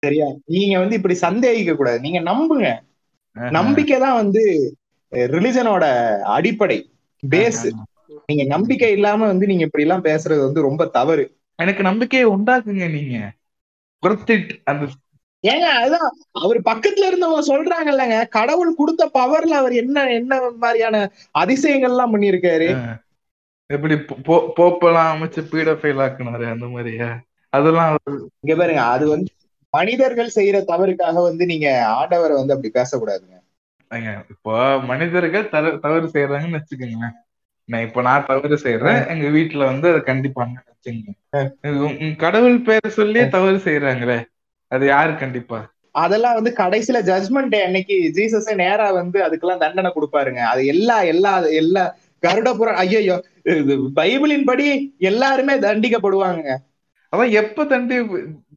சரியா? நீங்க வந்து இப்படி சந்தேகிக்க கூடாது. நீங்க நம்புங்க. நம்பிக்கை தான் வந்து ரிலிஜனோட அடிப்படை. பேஸ் நீங்க நம்பிக்கை இல்லாம வந்து நீங்க இப்படி எல்லாம் பேசுறது வந்து ரொம்ப தவறு. எனக்கு நம்பிக்கையை உண்டாக்குங்க நீங்க. அந்த ஏங்க அதுதான் அவர் பக்கத்துல இருந்தவங்க சொல்றாங்கல்லங்க கடவுள் கொடுத்த பவர்ல அவர் என்ன என்ன மாதிரியான அதிசயங்கள் எல்லாம் பண்ணிருக்காரு எப்படி போப்பெல்லாம் அமைச்சு பீடஃபைல் ஆக்குனாரு அந்த மாதிரியா? அதெல்லாம் இங்க பாருங்க அது வந்து மனிதர்கள் செய்யற தவறுக்காக வந்து நீங்க ஆண்டவரை வந்து அப்படி பேசக்கூடாதுங்க. இப்போ மனிதர்கள் தவறு தவறு செய்யறாங்கன்னு வச்சுக்கோங்களேன். நான் இப்ப நான் தவறு செய்யறேன் எங்க வீட்டுல வந்து அதை கண்டிப்பாங்க உங்க கடவுள் பேரை சொல்லியே தவறு செய்யறாங்களே. அது யாரு கண்டிப்பா? அதெல்லாம் வந்து கடைசியில ஜட்மெண்ட் டே அன்னைக்கு ஜீசஸே நேரா வந்து அதுக்கெல்லாம் தண்டனை கொடுப்பாருங்க. அது எல்லா எல்லா எல்லா கருட புறம் ஐயோ பைபிளின் படி எல்லாருமே தண்டிக்கப்படுவாங்க அதான் எப்ப தண்டி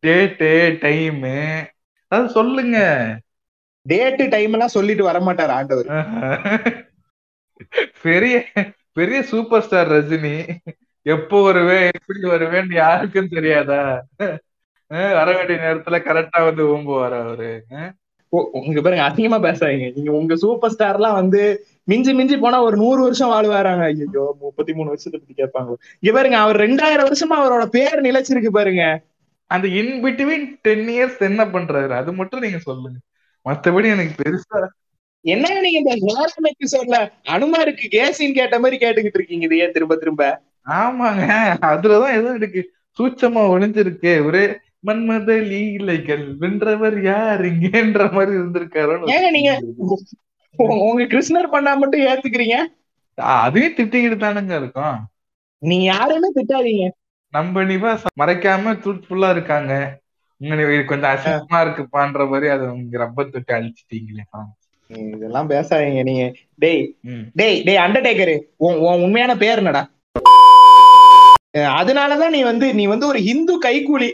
டேட்டு டைமு அது சொல்லுங்க. டேட்டு டைம் எல்லாம் சொல்லிட்டு வரமாட்டார் ஆண்டவர். பெரிய பெரிய சூப்பர் ஸ்டார் ரஜினி. எப்போ வருவேன் எப்படி வருவேன்னு யாருக்கும் தெரியாதா? வர வேண்டிய நேரத்துல கரெக்டா வந்து ஓம்புவார் அவரு. உங்க பாருங்க அதிகமா பேசாதீங்க. நீங்க உங்க சூப்பர் ஸ்டார் எல்லாம் வந்து மிஞ்சி மிஞ்சி போனா ஒரு நூறு வருஷம் வாழ்வாராங்க. ஐயோ முப்பத்தி மூணு வருஷத்தை பத்தி கேட்பாங்க இங்க பாருங்க அவர் ரெண்டாயிரம் வருஷமா அவரோட பேர் நிலைச்சிருக்கு பாருங்க. அந்த இன் பிட்வீன் டென் இயர்ஸ் என்ன பண்றாரு? அது மட்டும் நீங்க சொல்லுங்க. மத்தபடி எனக்கு பெருசா என்னங்க நீங்க இந்த ஹேரம் எபிசோட்ல அனுமாருக்கு கேசின்னு கேட்ட மாதிரி கேட்டுக்கிட்டு இருக்கீங்க இதையே திரும்ப திரும்ப? ஆமாங்க அதுலதான் எதுவும் எனக்கு சூட்சமா ஒளிஞ்சிருக்கு ஒரே மன்மத லீலைகள் வென்றவர் யார்? இங்கேன்ற மாதிரி இருந்திருக்காரோன்னு ஏங்க நீங்க உங்க கிருஷ்ணர் பண்ணா மட்டும் ஏத்துக்கிறீங்க? அதையும் திட்டிக்கிட்டு தானுங்க இருக்கும். நீங்க யாருமே திட்டாதீங்க. நம்ம நிவா மறைக்காம ட்ரூத்ஃபுல்லா இருக்காங்க. உங்க கொஞ்சம் அசிங்கமா இருக்குப்பான்ற மாதிரி அதை உங்க ரப்பர் தொட்டு அழிச்சிட்டீங்களே இதெல்லாம் பேசாதீங்க நீங்க. டேய் டேய் டேய் அண்டர்டேக்கரு உன் உண்மையான பேர் என்னடா? அதனாலதான் நீ வந்து நீ வந்து ஒரு ஹிந்து கைக்கூலி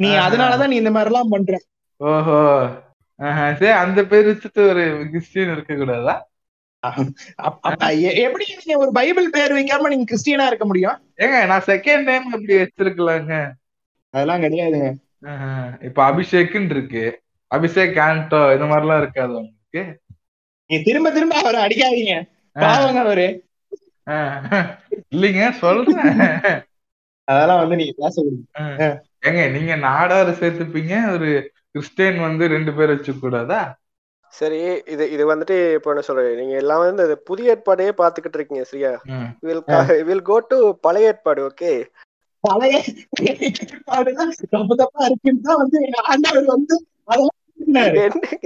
நீ. அதனாலதான் நீ இந்த மாதிரி எல்லாம் பண்ற. ஓஹோ. சரி அந்த பேர் வச்சுட்டு ஒரு கிறிஸ்டியன் இருக்க கூடாதா? எப்படி நீங்க ஒரு பைபிள் பேர் வைக்காம நீங்க கிறிஸ்டியனா இருக்க முடியும்? ஏங்க நான் செகண்ட் டைம் அப்படி வச்சிருக்கலாங்க. அதெல்லாம் கிடையாதுங்க. இப்ப அபிஷேக்னு இருக்கு. அபிஷேக் ஆண்டோ இந்த மாதிரிலாம் இருக்காது உங்களுக்கு? நீங்க திரும்ப திரும்ப அவரை அடிக்காதீங்க. பாவங்க அவரு. இல்லைங்க சொல்றேன். அதெல்லாம் வந்து நீங்க பேசக்கூடாது. ஏங்க நீங்க நாடாரு சேர்த்துப்பீங்க ஒரு கிறிஸ்டியன் வந்து ரெண்டு பேர் வச்சுக்க கூடாதா சரி இது இது வந்துட்டு இப்போ என்ன சொல்றேன் நீங்க எல்லாம் வந்து இந்த புதிய ஏற்பாடையே பாத்துக்கிட்டு இருக்கீங்க சரியா. வில் வில் கோ டு பழைய ஏற்பாடு ஓகே பழைய ஏற்பாடுதான் தப்பு தப்பா இருக்குன்னு தான் வந்து ஆண்டவர் வந்து.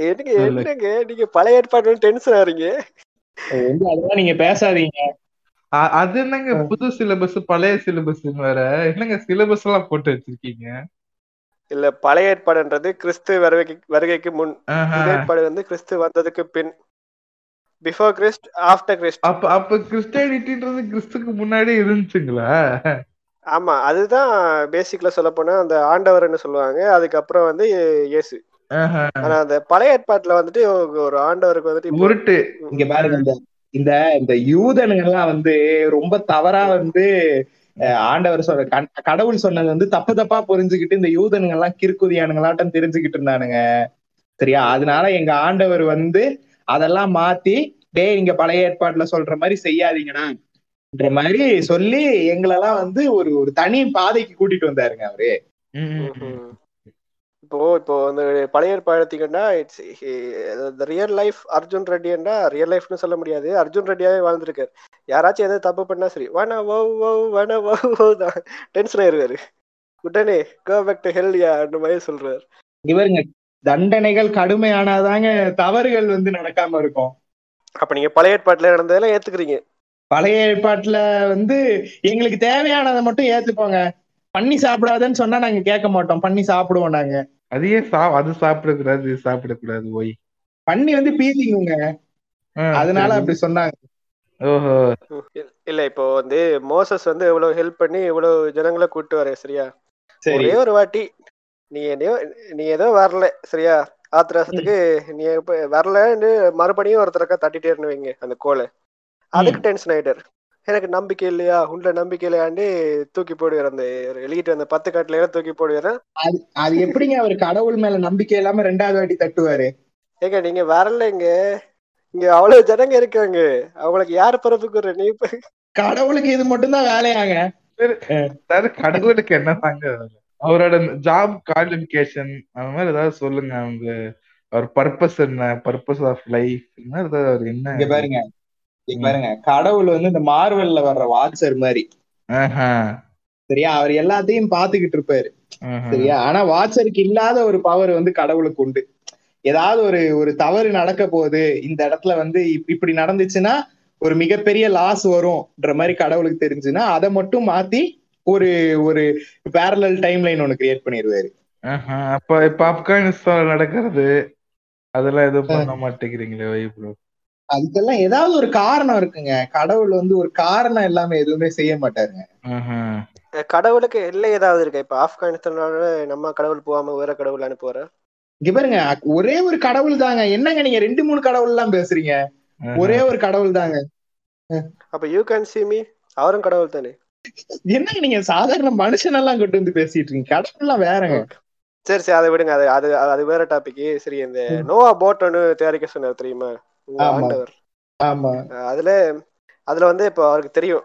என்னங்க என்னங்க நீங்க பழைய ஏற்பாடு டென்ஷன் ஆறீங்க அதெல்லாம் நீங்க பேசாதீங்க. அது என்னங்க புது சிலபஸ் பழைய சிலபஸ் வேற? என்னங்க சிலபஸ் எல்லாம் போட்டு வச்சிருக்கீங்க? இல்ல பழைய ஏற்பாடுன்றது கிறிஸ்து வருகைக்கு வருகைக்கு முன். ஏற்பாடு வந்து கிறிஸ்து வந்ததுக்கு பின். பிஃபோர் கிறிஸ்ட் ஆஃப்டர் கிறிஸ்ட் அப்ப அப்ப கிறிஸ்டியானிட்டின்றது கிறிஸ்துக்கு முன்னாடி இருந்துச்சுங்களா? ஆமா அதுதான் பேசிக்ல சொல்ல போனா அந்த ஆண்டவர்னு சொல்லுவாங்க. அதுக்கப்புறம் வந்து இயேசு. ஆனா அந்த பழைய ஏற்பாட்டுல வந்துட்டு ஒரு- ஆண்டவருக்கு வந்துட்டு உருட்டு. இங்க பாருங்க இந்த இந்த யூதனுங்கெல்லாம் யூதனுங்க எல்லாம் வந்து ரொம்ப தவறா வந்து ஆண்டவர் சொல்ற கடவுள் சொன்னது வந்து தப்பு தப்பா புரிஞ்சுக்கிட்டு இந்த யூதனுங்க எல்லாம் கிறுக்குதியானுங்களாட்டம் தெரிஞ்சுக்கிட்டு இருந்தானுங்க. சரியா? அதனால எங்க ஆண்டவர் வந்து அதெல்லாம் மாத்தி டே இங்க பழைய ஏற்பாட்டுல சொல்ற மாதிரி செய்யாதீங்கடான்ற மாதிரி சொல்லி எங்களெல்லாம் வந்து ஒரு ஒரு தனி பாதைக்கு கூட்டிட்டு வந்தாருங்க அவரு. இப்போ இப்போ இந்த பழைய எடுத்தீங்கன்னா இட்ஸ் ரியல் லைஃப் அர்ஜுன் ரெட்டின்னா ரியல் லைஃப்னு சொல்ல முடியாது. அர்ஜுன் ரெட்டியாவே வாழ்ந்திருக்காரு. யாராச்சும் எதாவது தப்பு பண்ணா சரி வேணா ஓ ஓ வேணா ஓ ஓ தான். டென்ஷன் ஆயிருவாரு உடனே கோ பேக் டு ஹெல்யா அந்த மாதிரி சொல்றாரு. இவருங்க தண்டனைகள் கடுமையானாதாங்க தவறுகள் வந்து நடக்காம இருக்கும். அப்ப நீங்க பழைய ஏற்பாட்டுல நடந்ததெல்லாம் ஏத்துக்கிறீங்க. பழைய ஏற்பாட்டுல வந்து எங்களுக்கு தேவையானதை மட்டும் ஏத்துப்போங்க பண்ணி சாப்பிடாதன்னு சொன்னா நாங்க கேட்க மாட்டோம். பண்ணி சாப்பிடுவோம் நாங்க. அதையே சா அது சாப்பிடக்கூடாது இது சாப்பிடக்கூடாது ஒய் பண்ணி வந்து பீதிங்குங்க ஆ, அதனால. அப்படி சொன்னாங்க. ஓஹோ. இல்ல- இப்போ வந்து மோசஸ் வந்து இவ்வளவு ஹெல்ப் பண்ணி இவ்வளவு ஜனங்களை கூட்டு வர சரியா? சரி. ஒரே ஒரு வாட்டி நீ என்னையோ நீ ஏதோ வரல சரியா? ஆத்திரசத்துக்கு நீ வரலன்னு மறுபடியும் ஒருத்தரக்கா தட்டிட்டே இருந்து வைங்க அந்த கோலை அதுக்கு டென்ஷன் ஆயிட்டாரு. எனக்கு நம்பிக்கை இல்லையா? உள்ள நம்பிக்கை இல்லையாண்டு தூக்கி போடுவார் அந்த எழுதிட்டு அந்த பத்து காட்டுல எல்லாம் தூக்கி போடுவாரு அது அது எப்படிங்க அவர் கடவுள் மேல நம்பிக்கை இல்லாம ரெண்டாவது வாட்டி தட்டுவாரு? ஏங்க நீங்க வரல இங்க. இங்க அவ்வளவு ஜனங்க இருக்காங்க. அவங்களுக்கு யார் பிறப்புக்குற நீ கடவுளுக்கு இது மட்டும்தான் வேலையாங்க. சார் கடவுளுக்கு என்ன? அவரோட ஜாப் குவாலிபிகேஷன் அந்த மாதிரி ஏதாவது சொல்லுங்க. அவங்க அவர் பர்பஸ் என்ன? பர்பஸ் ஆஃப் லைஃப் என்ன ஏதாவது அவர் என்ன? இங்க பாருங்க. பாருங்க கடவுள் வந்து இந்த மார்வெல்ல வர்ற வாட்சர் மாதிரி. சரியா? அவர் எல்லாத்தையும் பாத்துக்கிட்டு இருப்பாரு. சரியா? ஆனா வாட்சருக்கு இல்லாத ஒரு பவர் வந்து கடவுளுக்கு உண்டு. ஏதாவது ஒரு ஒரு தவறு நடக்க போகுது இந்த இடத்துல வந்து இப்- இப்படி நடந்துச்சுன்னா ஒரு மிகப்பெரிய லாஸ் வரும்ன்ற மாதிரி கடவுளுக்கு தெரிஞ்சுன்னா அதை மட்டும் மாத்தி ஒரு ஒரு பேரலல் டைம் லைன் ஒண்ணு கிரியேட் பண்ணிடுவாரு. அப்ப இப்ப ஆப்கானிஸ்தான் நடக்கிறது அதெல்லாம் எதுவும் பண்ண மாட்டேங்கிறீங்களே வை ப்ரோ அதுக்கெல்லாம் ஏதாவது ஒரு காரணம் இருக்குங்க. கடவுள் வந்து ஒரு காரணம் இல்லாம எதுவுமே செய்ய மாட்டாருங்க. கடவுளுக்கு எல்லை ஏதாவது இருக்கா? இப்ப ஆப்கானிஸ்தானோட நம்ம கடவுள் போகாம வேற கடவுள் அனுப்புவார? இங்க பாருங்க ஒரே ஒரு கடவுள் தாங்க. என்னங்க நீங்க ரெண்டு மூணு கடவுள் எல்லாம் பேசுறீங்க ஒரே ஒரு கடவுள் தாங்க. அப்ப யூ கேன் see me அவரும் கடவுள் தானே? என்னங்க நீங்க சாதாரண மனுஷன் எல்லாம் கொண்டு வந்து பேசிட்டு இருக்கீங்க? கடவுள் எல்லாம் வேறங்க சரி சரி அதை விடுங்க. அது அது அது வேற டாபிக் சரி இந்த நோவா போட் ஒன்று தயாரிக்க சொன்னார் தெரியுமா. ஆண்டவர். அதுல அதுல வந்து இப்போ அவருக்கு தெரியும்.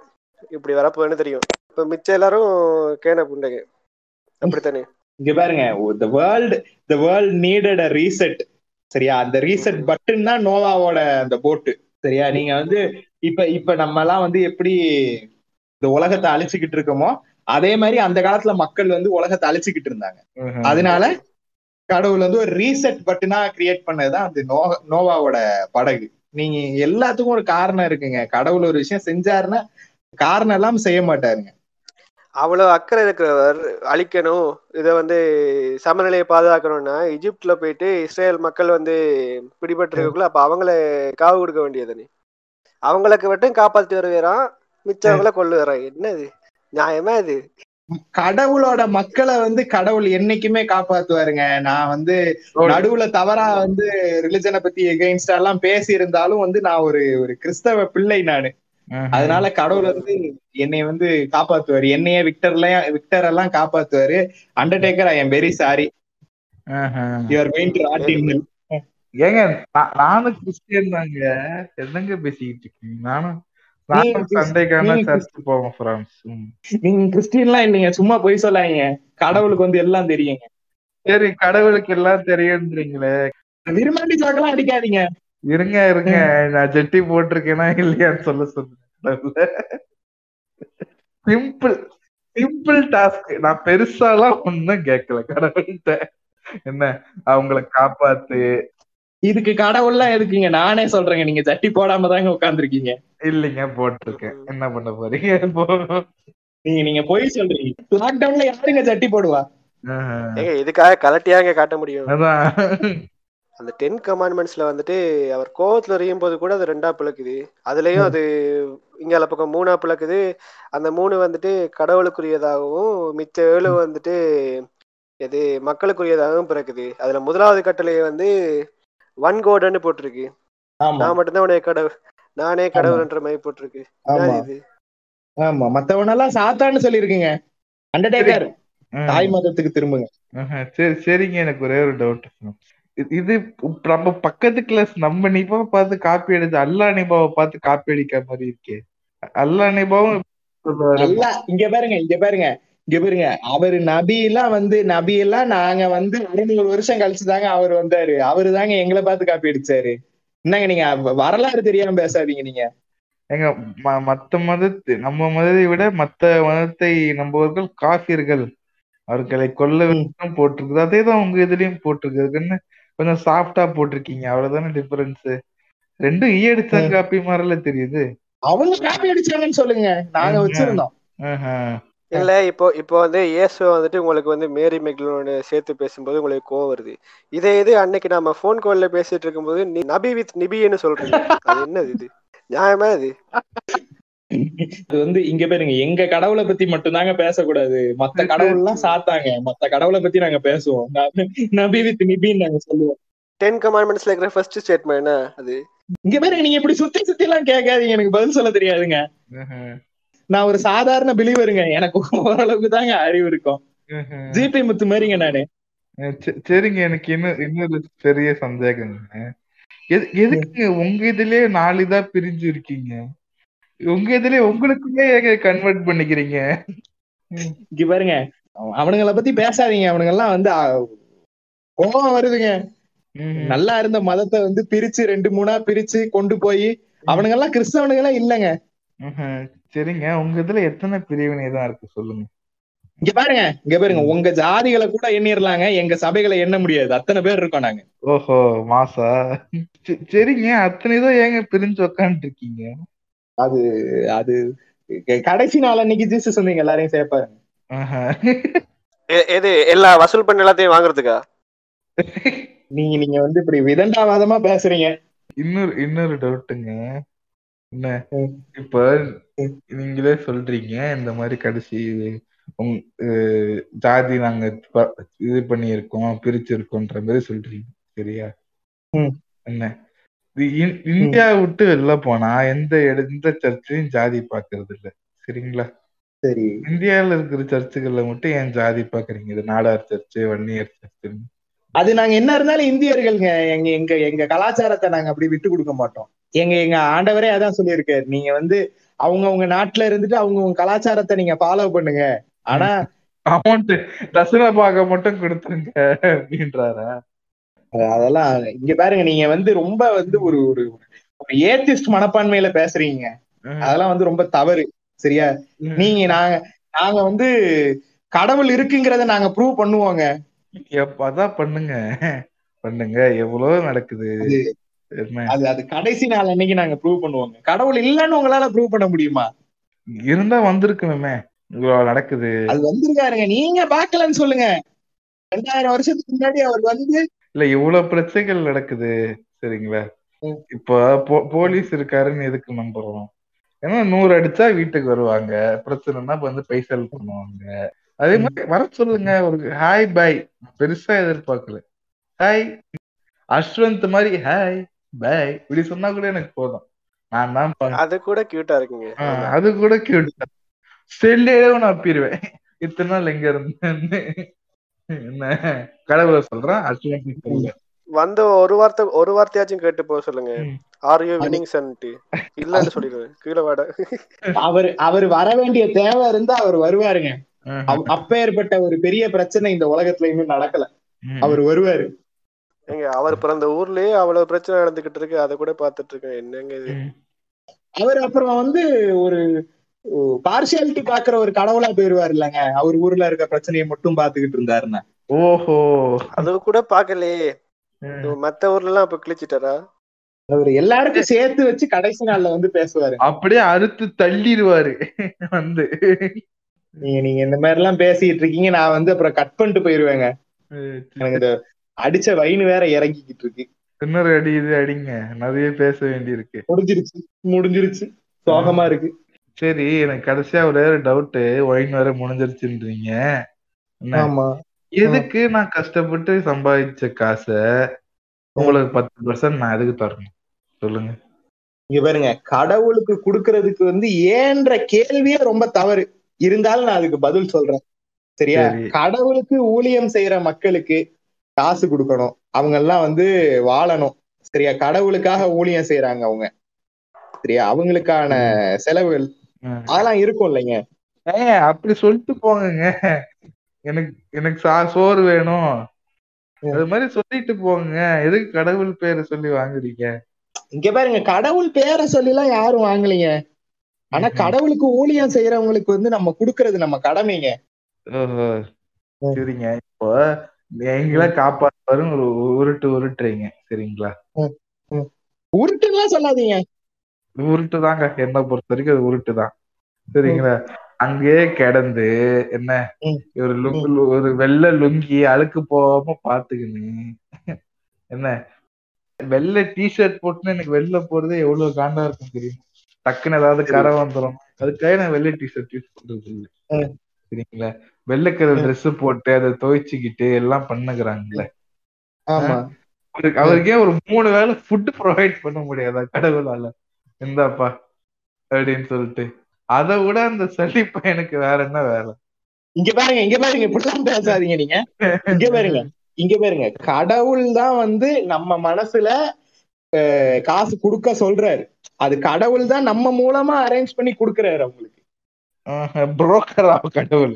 இப்படி வரப்போகுதுன்னு தெரியும். இப்ப மிச்சம் எல்லாரும் கேன புண்டைங்க அப்படித்தானே? இங்க பாருங்க the world the world needed a reset சரியா? அந்த ரீசெட் பட்டன் தான் நோவாவோட அந்த போட்டு சரியா? நீங்க வந்து இப்ப இப்ப நம்ம எல்லாம் வந்து எப்படி இந்த உலகத்தை அழிச்சுக்கிட்டு இருக்கோமோ அதே மாதிரி அந்த காலத்துல மக்கள் வந்து உலகத்தை அழிச்சுக்கிட்டு இருந்தாங்க. அதனால கடவுள் வந்து ஒரு ரீசெட் பட்டனா கிரியேட் பண்ணதுதான் அந்த நோ நோவாவோட படகு. நீங்க எல்லாத்துக்கும் ஒரு காரணம் இருக்குங்க. கடவுள் ஒரு விஷயம் செஞ்சாருன்னா காரணம் எல்லாம் செய்ய மாட்டாருங்க. அவ்வளவு அக்கறை இருக்கிறவர் அழிக்கணும் இதை வந்து சமநிலையை பாதுகாக்கணும்னா எகிப்துல போயிட்டு இஸ்ரேல் மக்கள் வந்து பிடிபட்டு இருக்கக்குள்ள அப்ப அவங்கள காவு கொடுக்க வேண்டியதுனே அவங்களுக்கு மட்டும் காப்பாத்தி வருகிறான் மிச்சவங்கள கொள்ளு வரான் என்னது? நியாயமா இது? கடவுளோட மக்களை வந்து கடவுள் என்னைக்குமே காப்பாத்துவாருங்க. நான் வந்து நடுவுல தவறா வந்து ரிலிஜனை பத்தி எகெயின்ஸ்டா எல்லாம் பேசி இருந்தாலும் வந்து நான் ஒரு ஒரு கிறிஸ்தவ பிள்ளை நானு. அதனால கடவுள் வந்து என்னை வந்து காப்பாத்துவாரு. என்னைய விக்டர்லயும் விக்டர் எல்லாம் காப்பாத்துவாரு. Undertaker I am very sorry. You're going to rot ஏங்க நானும் கிறிஸ்டியன் தாங்க. என்னங்க பேசிக்கிட்டு இருக்கீங்க? நானும் நீங்க கிறிஸ்டின்லாம் இல்லைங்க சும்மா போய் சொல்லாதீங்க. கடவுளுக்கு வந்து எல்லாம் தெரியுங்க. சரி கடவுளுக்கு எல்லாம் தெரியுன்றீங்களே விரும்பாண்டி ஜோக்கெல்லாம் அடிக்காதீங்க. இருங்க இருங்க. நான் ஜெட்டி போட்டிருக்கேனா இல்லையான்னு சொல்ல சொல்லுங்க. சிம்பிள் சிம்பிள் டாஸ்க் நான் பெருசாலாம் ஒண்ணும் கேட்கல கடவுள்கிட்ட. என்ன? அவங்கள காப்பாத்து இதுக்கு கடவுள்லாம் எதுக்குங்க? நானே சொல்றேங்க. நீங்க சட்டி போடாம தாங்க உட்காந்துருக்கீங்க இல்லைங்க போட்டிருக்கேன். என்ன பண்ண போறீங்க? நீங்க நீங்க போய் சொல்றீங்க. லாக்டவுன்ல யாருங்க சட்டி போடுவா? இதுக்காக கலட்டியாங்க காட்ட முடியும்? அந்த டென் கமாண்ட்மெண்ட்ஸ்ல வந்துட்டு அவர் கோவத்துல எறியும் போது கூட அது ரெண்டா பிளக்குது. அதுலயும் அது இங்கால பக்கம் மூணா பிளக்குது. அந்த மூணு வந்துட்டு கடவுளுக்குரியதாகவும் மிச்ச ஏழு வந்துட்டு எது மக்களுக்குரியதாகவும் பிறக்குது. அதுல முதலாவது கட்டளையை வந்து ஒன் கோடன்னு போட்டிருக்கு. ஆமா. நான் மட்டும்தான் உடைய கடவுள் நானே கடவுள்ன்ற மாதிரி போட்டிருக்கு. இது? ஆமா. மத்தவனெல்லாம் சாத்தான்னு சொல்லிருக்குங்க அண்டர்டேக்கர். தாய் மதத்துக்கு திரும்புங்க. சரி சரிங்க. எனக்கு ஒரே ஒரு டவுட் இது நம்ம பக்கத்து கிளாஸ் நம்ம நிபாவை பார்த்து காப்பி எடுத்து அல்லா நிபாவை பார்த்து காப்பி அடிக்கிற மாதிரி இருக்கே. அல்லா நிபாவும் இங்க பாருங்க இங்க பாருங்க. இங்க பாருங்க அவரு நபி எல்லாம் வந்து நபி எல்லாம் நாங்க வந்து அறுநூறு வருஷம் கழிச்சு தாங்க அவர் வந்தாரு. அவரு தாங்க எங்களை பார்த்து காப்பி அடிச்சாரு. என்னங்க நீங்க வரலாறு தெரியாம பேசாதீங்க நீங்க. ஏங்க ம- மத்த மதத்து நம்ம மதத்தை விட மத்த மதத்தை நம்புவர்கள் காஃபியர்கள் அவர்களை கொல்ல வேண்டும் போட்டிருக்குது. அதே தான் உங்க இதுலயும் போட்டிருக்குதுன்னு கொஞ்சம் சாஃப்டா போட்டிருக்கீங்க. அவ்வளவுதானே டிஃபரன்ஸ் ரெண்டும் ஈ அடிச்சா காப்பி மாதிரில தெரியுது. அவங்க காப்பி அடிச்சாங்கன்னு சொல்லுங்க. நாங்க வச்சிருந்தோம். இல்ல இப்போ இப்போ வந்து இயேசு வந்துட்டு உங்களுக்கு வந்து மேரி மெக்லோன்னு சேர்த்து பேசும்போது உங்களுக்கு கோவம் வருது. இதே இது அன்னைக்கு நம்ம ஃபோன் கால்ல பேசிட்டு இருக்கும்போது நீ நபி வித் நிபின்னு சொல்றீங்க. அது என்னது இது? நியாயமா இது? இது வந்து இங்க பாருங்க எங்க கடவுளை பத்தி மட்டும்தாங்க பேசக்கூடாது. மத்த கடவுள் எல்லாம் சாத்தாங்க. மத்த கடவுளை பத்தி நாங்க பேசுவோம். நபி- நபி வித் நிபின்னு நாங்க சொல்லுவோம். டென் கமாண்ட்மெண்ட்ஸ்ல இருக்கிற ஃபர்ஸ்ட் ஸ்டேட்மெண்ட் என்ன அது? இங்க பாருங்க நீங்க இப்படி சுத்தி சுத்தி எல்லாம் கேட்காதீங்க. எனக்கு பதில் சொல்ல தெரியாதுங்க. நான் ஒரு சாதாரண பிலிவருங்க எனக்கு ஓரளவுக்கு தாங்க அறிவு இருக்கும். ஜிபி முத்து மாதிரிங்க நானு. சரிங்க. எனக்கு இன்னும் இன்னொரு பெரிய சந்தேகங்க எது- எதுக்குங்க உங்க இதுலயே நாலு இதா பிரிஞ்சு இருக்கீங்க? உங்க இதுலயே உங்களுக்குமே ஏங்க கன்வெர்ட் பண்ணிக்கிறீங்க. இங்க பாருங்க. அவனுங்கள பத்தி பேசாதீங்க. அவனுங்க எல்லாம் வந்து ஆ, கோவம் வருதுங்க. நல்லா இருந்த மதத்தை வந்து பிரிச்சு ரெண்டு மூணா பிரிச்சு கொண்டு போய் அவனுங்க எல்லாம் கிறிஸ்தவனுங்க எல்லாம் இல்லங்க. சரிங்க. உங்க இதுல எத்தனை பிரிவினை தான் இருக்கு? சொல்லுங்க. இங்க பாருங்க. இங்க பாருங்க. உங்க ஜாதிகளை கூட எண்ணிரலாங்க. எங்க சபைகளை எண்ண முடியாது. அத்தனை பேர் இருக்கோம் நாங்க. ஓஹோ மாசா. சரி- சரிங்க. அத்தனை தான் ஏங்க பிரிஞ்சு உக்காந்துட்டு இருக்கீங்க அது அது கடைசி நாள் அன்னைக்கு ஜீசஸ் சொன்னீங்க எல்லாரையும் சேர்ப்பாரு ஆஹா. எ- எது? எல்லா வசூல் பண்ண எல்லாத்தையும் வாங்குறதுக்கா? நீங்க நீங்க வந்து இப்படி விதண்டாவாதமா பேசுறீங்க. இன்னொரு இன்னொரு டவுட்டுங்க என்ன. இப்ப. நீங்களே சொல்றீங்க இந்த மாதிரி கடைசி உங் ஜாதி நாங்க இது பண்ணியிருக்கோம் பிரிச்சிருக்கோன்ற மாதிரி சொல்றீங்க சரியா. என்ன? இந்தியா விட்டு வெளில போனா எந்த எந்த சர்ச்சையும் ஜாதி பாக்குறது இல்ல சரிங்களா? சரி. இந்தியால இருக்கிற சர்ச்சுகள்ல மட்டும் ஏன் ஜாதி பாக்குறீங்க? இது நாடார் சர்ச்சு வன்னியர் சர்ச்சுன்னு. அது நாங்க என்ன இருந்தாலும் இந்தியர்களுங்க எங்க எங்க எங்க கலாச்சாரத்தை நாங்க அப்படி விட்டு கொடுக்க மாட்டோம். எங்க எங்க ஆண்டவரே அதான் சொல்லியிருக்காரு. நீங்க வந்து அவங்க அவங்க நாட்டுல இருந்துட்டு அவங்க உங்க கலாச்சாரத்தை நீங்க ஃபாலோ பண்ணுங்க. ஆனா அமௌண்ட் தசன பாக மட்டும் கொடுத்துருங்க அப்படின்றாரா? அதெல்லாம் இங்க பாருங்க நீங்க வந்து ரொம்ப வந்து ஒரு ஒரு ஒரு ஏத்திஸ்ட் மனப்பான்மையில பேசுறீங்க. அதெல்லாம் வந்து ரொம்ப தவறு சரியா? நீங்க நாங்க நாங்க வந்து கடவுள் இருக்குங்கிறத நாங்க ப்ரூவ் பண்ணுவோங்க. எப்ப அதான் பண்ணுங்க. பண்ணுங்க. எவ்வளவு நடக்குது. அது- அது கடைசி நாள் அன்னைக்கு நாங்க ப்ரூவ் பண்ணுவோங்க. கடவுள் இல்லைன்னு உங்களால ப்ரூவ் பண்ண முடியுமா? இருந்தா வந்திருக்கணுமே இவ்வளவு நடக்குது. அது வந்திருக்காருங்க. நீங்க பாக்கலன்னு சொல்லுங்க. ரெண்டாயிரம் வருஷத்துக்கு முன்னாடி அவர் வந்து இல்ல இவ்வளவு பிரச்சனைகள் நடக்குது. சரிங்களா. இப்போ போலீஸ் இருக்காருன்னு எதுக்கு நம்புறோம்? ஏன்னா நூறு அடிச்சா வீட்டுக்கு வருவாங்க. பிரச்சனைனா இப்ப வந்து பைசல் பண்ணுவாங்க. அதே மாதிரி வர சொல்லுங்க. ஒரு ஹாய் பை பெருசா எதிர்பார்க்கல. ஹாய் அஸ்வந்த் மாதிரி ஹாய் பை இப்படி சொன்னா கூட எனக்கு போதும். நான் தான் பா- அது கூட கியூட்டா இருக்குங்க. அது கூட கியூட் செல்லையே நான் அப்பிடுவேன் இத்தனை நாள் எங்க இருந்தேன்னு. என்ன? கடவுளை சொல்றேன் வந்து ஒரு வார்த்தை ஒரு வார்த்தையாச்சும் கேட்டு போக சொல்லுங்க. ஆர் யூ வினிங் சன்ட்டு இல்லன்னு சொல்லிடுவேன். கீழே வாட. அவர் அவர் வர வேண்டிய தேவை இருந்தா அவர் வருவாருங்க. அப்பேற்பட்ட ஒரு பெரிய பிரச்சனை இந்த உலகத்துல இன்னும் நடக்கல. அவர் வருவாரு. ஏங்க அவர் பிறந்த ஊர்லயே அவ்வளவு பிரச்சனை நடந்துகிட்டு இருக்கு. அதை கூட பாத்துட்டு இருக்கேன். என்னங்க இது. அவர் அப்புறம் வந்து ஒரு பார்சியாலிட்டி பாக்குற ஒரு கடவுளா போயிருவாரு இல்லங்க. அவர் ஊர்ல இருக்க பிரச்சனையை மட்டும் பாத்துக்கிட்டு இருந்தாருன்னா. ஓஹோ. அது கூட பாக்கலையே. மத்த ஊர்ல எல்லாம் இப்ப கிழிச்சிட்டாரா? அவர் எல்லாருக்கும் சேர்த்து வச்சு கடைசி நாள்ல வந்து பேசுவாரு. அப்படியே அறுத்து தள்ளிடுவாரு. வந்து. நீங்க நீங்க இந்த மாதிரி எல்லாம் பேசிட்டு இருக்கீங்க. நான் வந்து அப்புறம் கட் பண்ணிட்டு போயிருவேங்க. எனக்கு அடிச்ச வயிறு வேற இறங்கிக்கிட்டு இருக்கு இன்னொரு அடி இது அடிங்க. நிறைய பேச வேண்டியிருக்கு. முடிஞ்சிருச்சு முடிஞ்சிருச்சு. சோகமா இருக்கு. சரி எனக்கு கடைசியா ஒரே ஒரு டவுட் ஒயின் வேற முடிஞ்சிருச்சுன்றீங்க. ஆமா. எதுக்கு நான் கஷ்டப்பட்டு சம்பாதிச்ச காசை உங்களுக்கு பத்து பர்சன்ட் நான் எதுக்கு தரணும்? சொல்லுங்க. இங்க பாருங்க கடவுளுக்கு கொடுக்கறதுக்கு வந்து ஏன்ற கேள்வியே ரொம்ப தவறு. இருந்தாலும் நான் அதுக்கு பதில் சொல்றேன். சரியா? சரி. கடவுளுக்கு ஊழியம் செய்யற மக்களுக்கு காசு கொடுக்கணும். அவங்க எல்லாம் வந்து வாழணும். சரியா? கடவுளுக்காக ஊழியம் செய்யறாங்க அவங்க. சரியா? அவங்களுக்கான செலவுகள். அதெல்லாம் இருக்கும் இல்லைங்க. ஏங்க அப்படி சொல்லிட்டு போங்கங்க. எனக்கு எனக்கு சா சோறு வேணும். அது மாதிரி சொல்லிட்டு போங்க. எதுக்கு கடவுள் பேரை சொல்லி வாங்குறீங்க? இங்க பாருங்க. கடவுள் பேரை சொல்லி எல்லாம் யாரும் வாங்கலைங்க. ஆனா. கடவுளுக்கு ஊழியம் செய்யறவங்களுக்கு வந்து நம்ம கொடுக்கறது நம்ம கடமைங்க. சரிங்க. இப்போ எங்களை காப்பாற்றுவாரும் ஒரு உருட்டு உருட்டுறீங்க சரிங்களா? உருட்டுலாம் சொல்லாதீங்க. உருட்டு தாங்க என்ன பொறுத்த வரைக்கும் அது உருட்டு தான் சரிங்களா? அங்கேயே கிடந்து என்ன. ஒரு லுங்கு ஒரு வெள்ளை லுங்கி அழுக்கு போகாம பாத்துக்கின்னு என்ன? வெள்ளை டிஷர்ட் போட்டுன்னு எனக்கு வெளில போறது எவ்வளவு காண்டா இருக்கும் தெரியும்? டக்குன்னு ஏதாவது கரை வந்துடும் அதுக்காக நான் வெள்ளை டிஷர்ட் யூஸ் பண்றது இல்லை. சரிங்களா வெள்ளை கலர் ம். ட்ரெஸ் போட்டு அதை துவைச்சுக்கிட்டு எல்லாம் பண்ணுகிறாங்கல்ல ஆமா. அவருக்கு ஒரு மூணு வேளை ஃபுட் ப்ரொவைட் பண்ண முடியாதா கடவுளால? இந்தாப்பா அப்படின்னு சொல்லிட்டு. அதை விட அந்த சளி பையனுக்கு வேற என்ன வேலை? இங்க பாருங்க இங்க பாருங்க இப்படிலாம் பேசாதீங்க நீங்க. இங்க பாருங்க இங்க பாருங்க. கடவுள் தான் வந்து நம்ம மனசுல காசு கொடுக்க சொல்றாரு. அது கடவுள் தான் நம்ம மூலமா அரேஞ்ச் பண்ணி கொடுக்கறாரு அவங்களுக்கு. புரோக்கரா கடவுள்.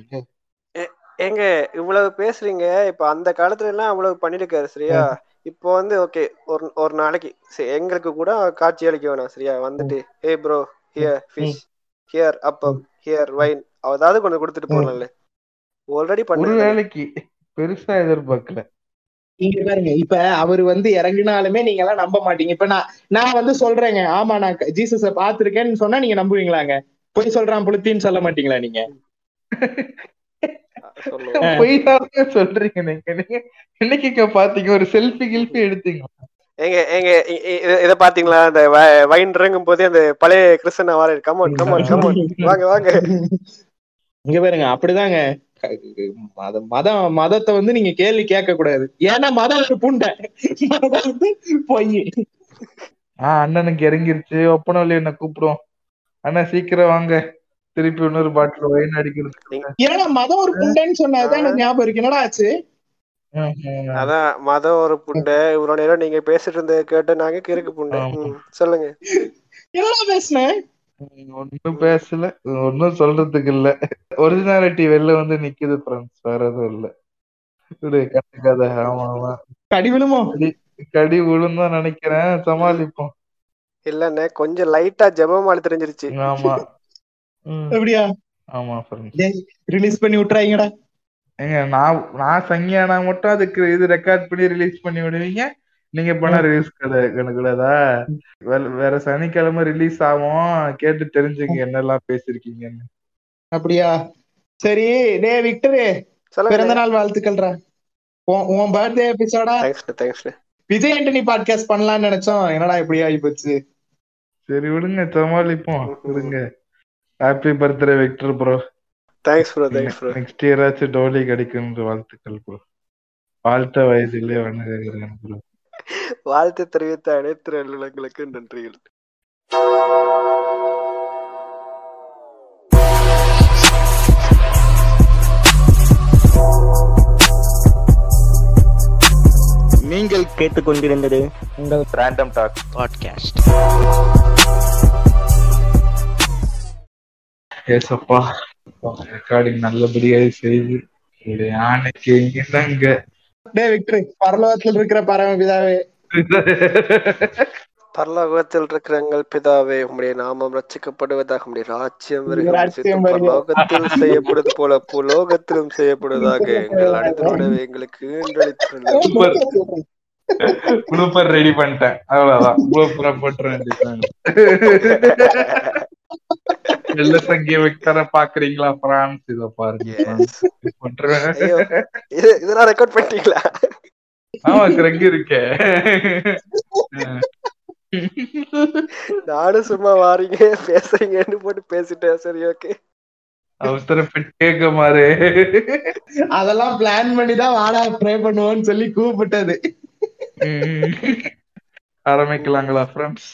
ஏங்க இவ்வளவு பேசுறீங்க. இப்ப அந்த காலத்துல எல்லாம் அவ்வளவு பண்ணிருக்காரு சரியா? இப்போ வந்து ஓகே ஒரு ஒரு நாளைக்கு எங்களுக்கு கூட காட்சி அளிக்க வேணாம் சரியா? வந்துட்டு ஏ bro here fish here appam here wine அதாவது கொஞ்சம் கொடுத்துட்டு போகலாம்ல ஆல்ரெடி பண்ண வேலைக்கு பெருசா எதிர்பார்க்கல. இங்க பாருங்க இப்ப அவர் வந்து இறங்கினாலுமே நீங்க எல்லாம் நம்ப மாட்டீங்க. இப்ப நான் நான் வந்து சொல்றேங்க ஆமா நான் ஜீசஸ பாத்திருக்கேன்னு சொன்னா நீங்க நம்புவீங்களாங்க? போய் சொல்றான் புளுத்தின்னு சொல்ல மாட்டீங்களா நீங்க? சொல்லுவோம். பொய் தான் சொல்றீங்க நீங்க. என்னைக்கு பாத்தீங்க? ஒரு செல்ஃபி கில்ஃபி எடுத்தீங்க ஏங்க ஏங்க இ- இ- இத- பாத்தீங்களா? அந்த வைன் இறங்கும் போதே அந்த பழைய கிறிஸ்தன வார கமான் கமான் கமான் வாங்க வாங்க. இங்க பாருங்க அப்படிதாங்க. மதம் மதம் மதத்தை வந்து நீங்க கேள்வி கேட்க கூடாது ஏன்னா மதம் ஒரு புண்டை. மதம் வந்து பொய். ஆஹ் அண்ணனுக்கு இறங்கிருச்சு. ஒப்பனவழி என்ன கூப்பிடும்? அண்ணா சீக்கிரம் வாங்க. திருப்பி இன்னொரு பாட்டில் ஒயின் அடிக்கிறது ஏன்னா மதம் ஒரு புண்டைன்னு சொன்னதுதான் எனக்கு ஞாபகம் இருக்கு. என்னடா ஆச்சு. அதான் மதம் ஒரு புண்டை. இவ்வளவு நேரம் நீங்க பேசிட்டு இருந்தத கேட்டு நாங்க கிறுக்கு புண்டை. சொல்லுங்க. என்னடா பேசுனேன் ஒன்னும் பேசல. ஒன்னும் சொல்றதுக்கு இல்ல. ஒரிஜினாலிட்டி வெளில வந்து நிக்குது ஃப்ரெண்ட்ஸ் வேற எதுவும் இல்ல. கண்டுக்காத ஆமா ஆமா. கடி விழுமோ? கடி விழுந்தான் நினைக்கிறேன். சமாளிப்போம். இல்லண்ணே கொஞ்சம் லைட்டா ஜெபமால தெரிஞ்சிருச்சு. ஆமா. ம், அப்படியா ஆமா ரிலீஸ் பண்ணி விட்டுறாங்கடா ஏங்க நான் நான் சங்கியானா மட்டும் அதுக்கு இது ரெக்கார்ட் பண்ணி ரிலீஸ் பண்ணி விடுவீங்க? நீங்க பண்ண ரிலீஸ் கிடையாதா வேற சனிக்கிழமை ரிலீஸ் ஆகும் கேட்டு தெரிஞ்சுங்க என்னெல்லாம் பேசிருக்கீங்கன்னு. அப்படியா? சரி டே விக்டரு பிறந்த நாள் வாழ்த்துக்கள்டா. உன் உன் பர்த்டே எபிசோடா விஜய் ஆண்டனி பாட்காஸ்ட் பண்ணலாம்னு நினைச்சோம். என்னடா இப்படி ஆகி போச்சு? சரி விடுங்க சமாளிப்போம். விடுங்க. Happy birthday Victor bro thanks bro thanks bro next இயராச்சும் டோலி கிடைக்கும்ன்ற வாழ்த்துக்கள் ப்ரோ வாழ்த்த வயதிலே வணங்குகிறேன் ப்ரோ வாழ்த்து தெரிவித்த அனைத்து நல்லுள்ளங்களுக்கு நன்றிகள். நீங்கள் கேட்டுக்கொண்டிருந்தது உங்கள் ரேண்டம் டாக் பாட்காஸ்ட் ஏசப்பா ரெக்கார்டிங் நல்லபடியாக செய்து. ஒரு யானைக்கு இணங்க. டே விக்டர் பரலோகத்தில் இருக்கிற பரமபிதாவே. பரலோகத்தில் இருக்கிற எங்கள் பிதாவே உம்முடைய நாமம் ரட்சிக்கப்படுவதாக உம்முடைய ராஜ்யம். பரலோகத்தில் செய்யப்படுவது போல பூலோகத்திலும் செய்யப்படுவதாக எங்கள் அனைத்தோட எங்களுக்கு ப்ளூப்பர் ரெடி பண்ணிட்டேன். அவ்வளவுதான். ப்ளூப்பரை வேண்டியதுதான். வெள்ள சங்கிய விக்டரை பாக்குறீங்களா? பிரான்ஸ் இத பாருங்க. இதெல்லாம் ரெக்கார்ட் பண்ணிட்டீங்களா? ஆமா கிரக் இருக்கே நானும் சும்மா வாரீங்க பேசுறீங்கன்னு போட்டு பேசிட்டேன். சரி ஓகே அவசரப்பட்டு கேட்க மாறு அதெல்லாம் பிளான் பண்ணி தான் வாடா ப்ரே பண்ணுவோம்னு சொல்லி கூப்பிட்டது. ஆரம்பிக்கலாங்களா ஃப்ரெண்ட்ஸ்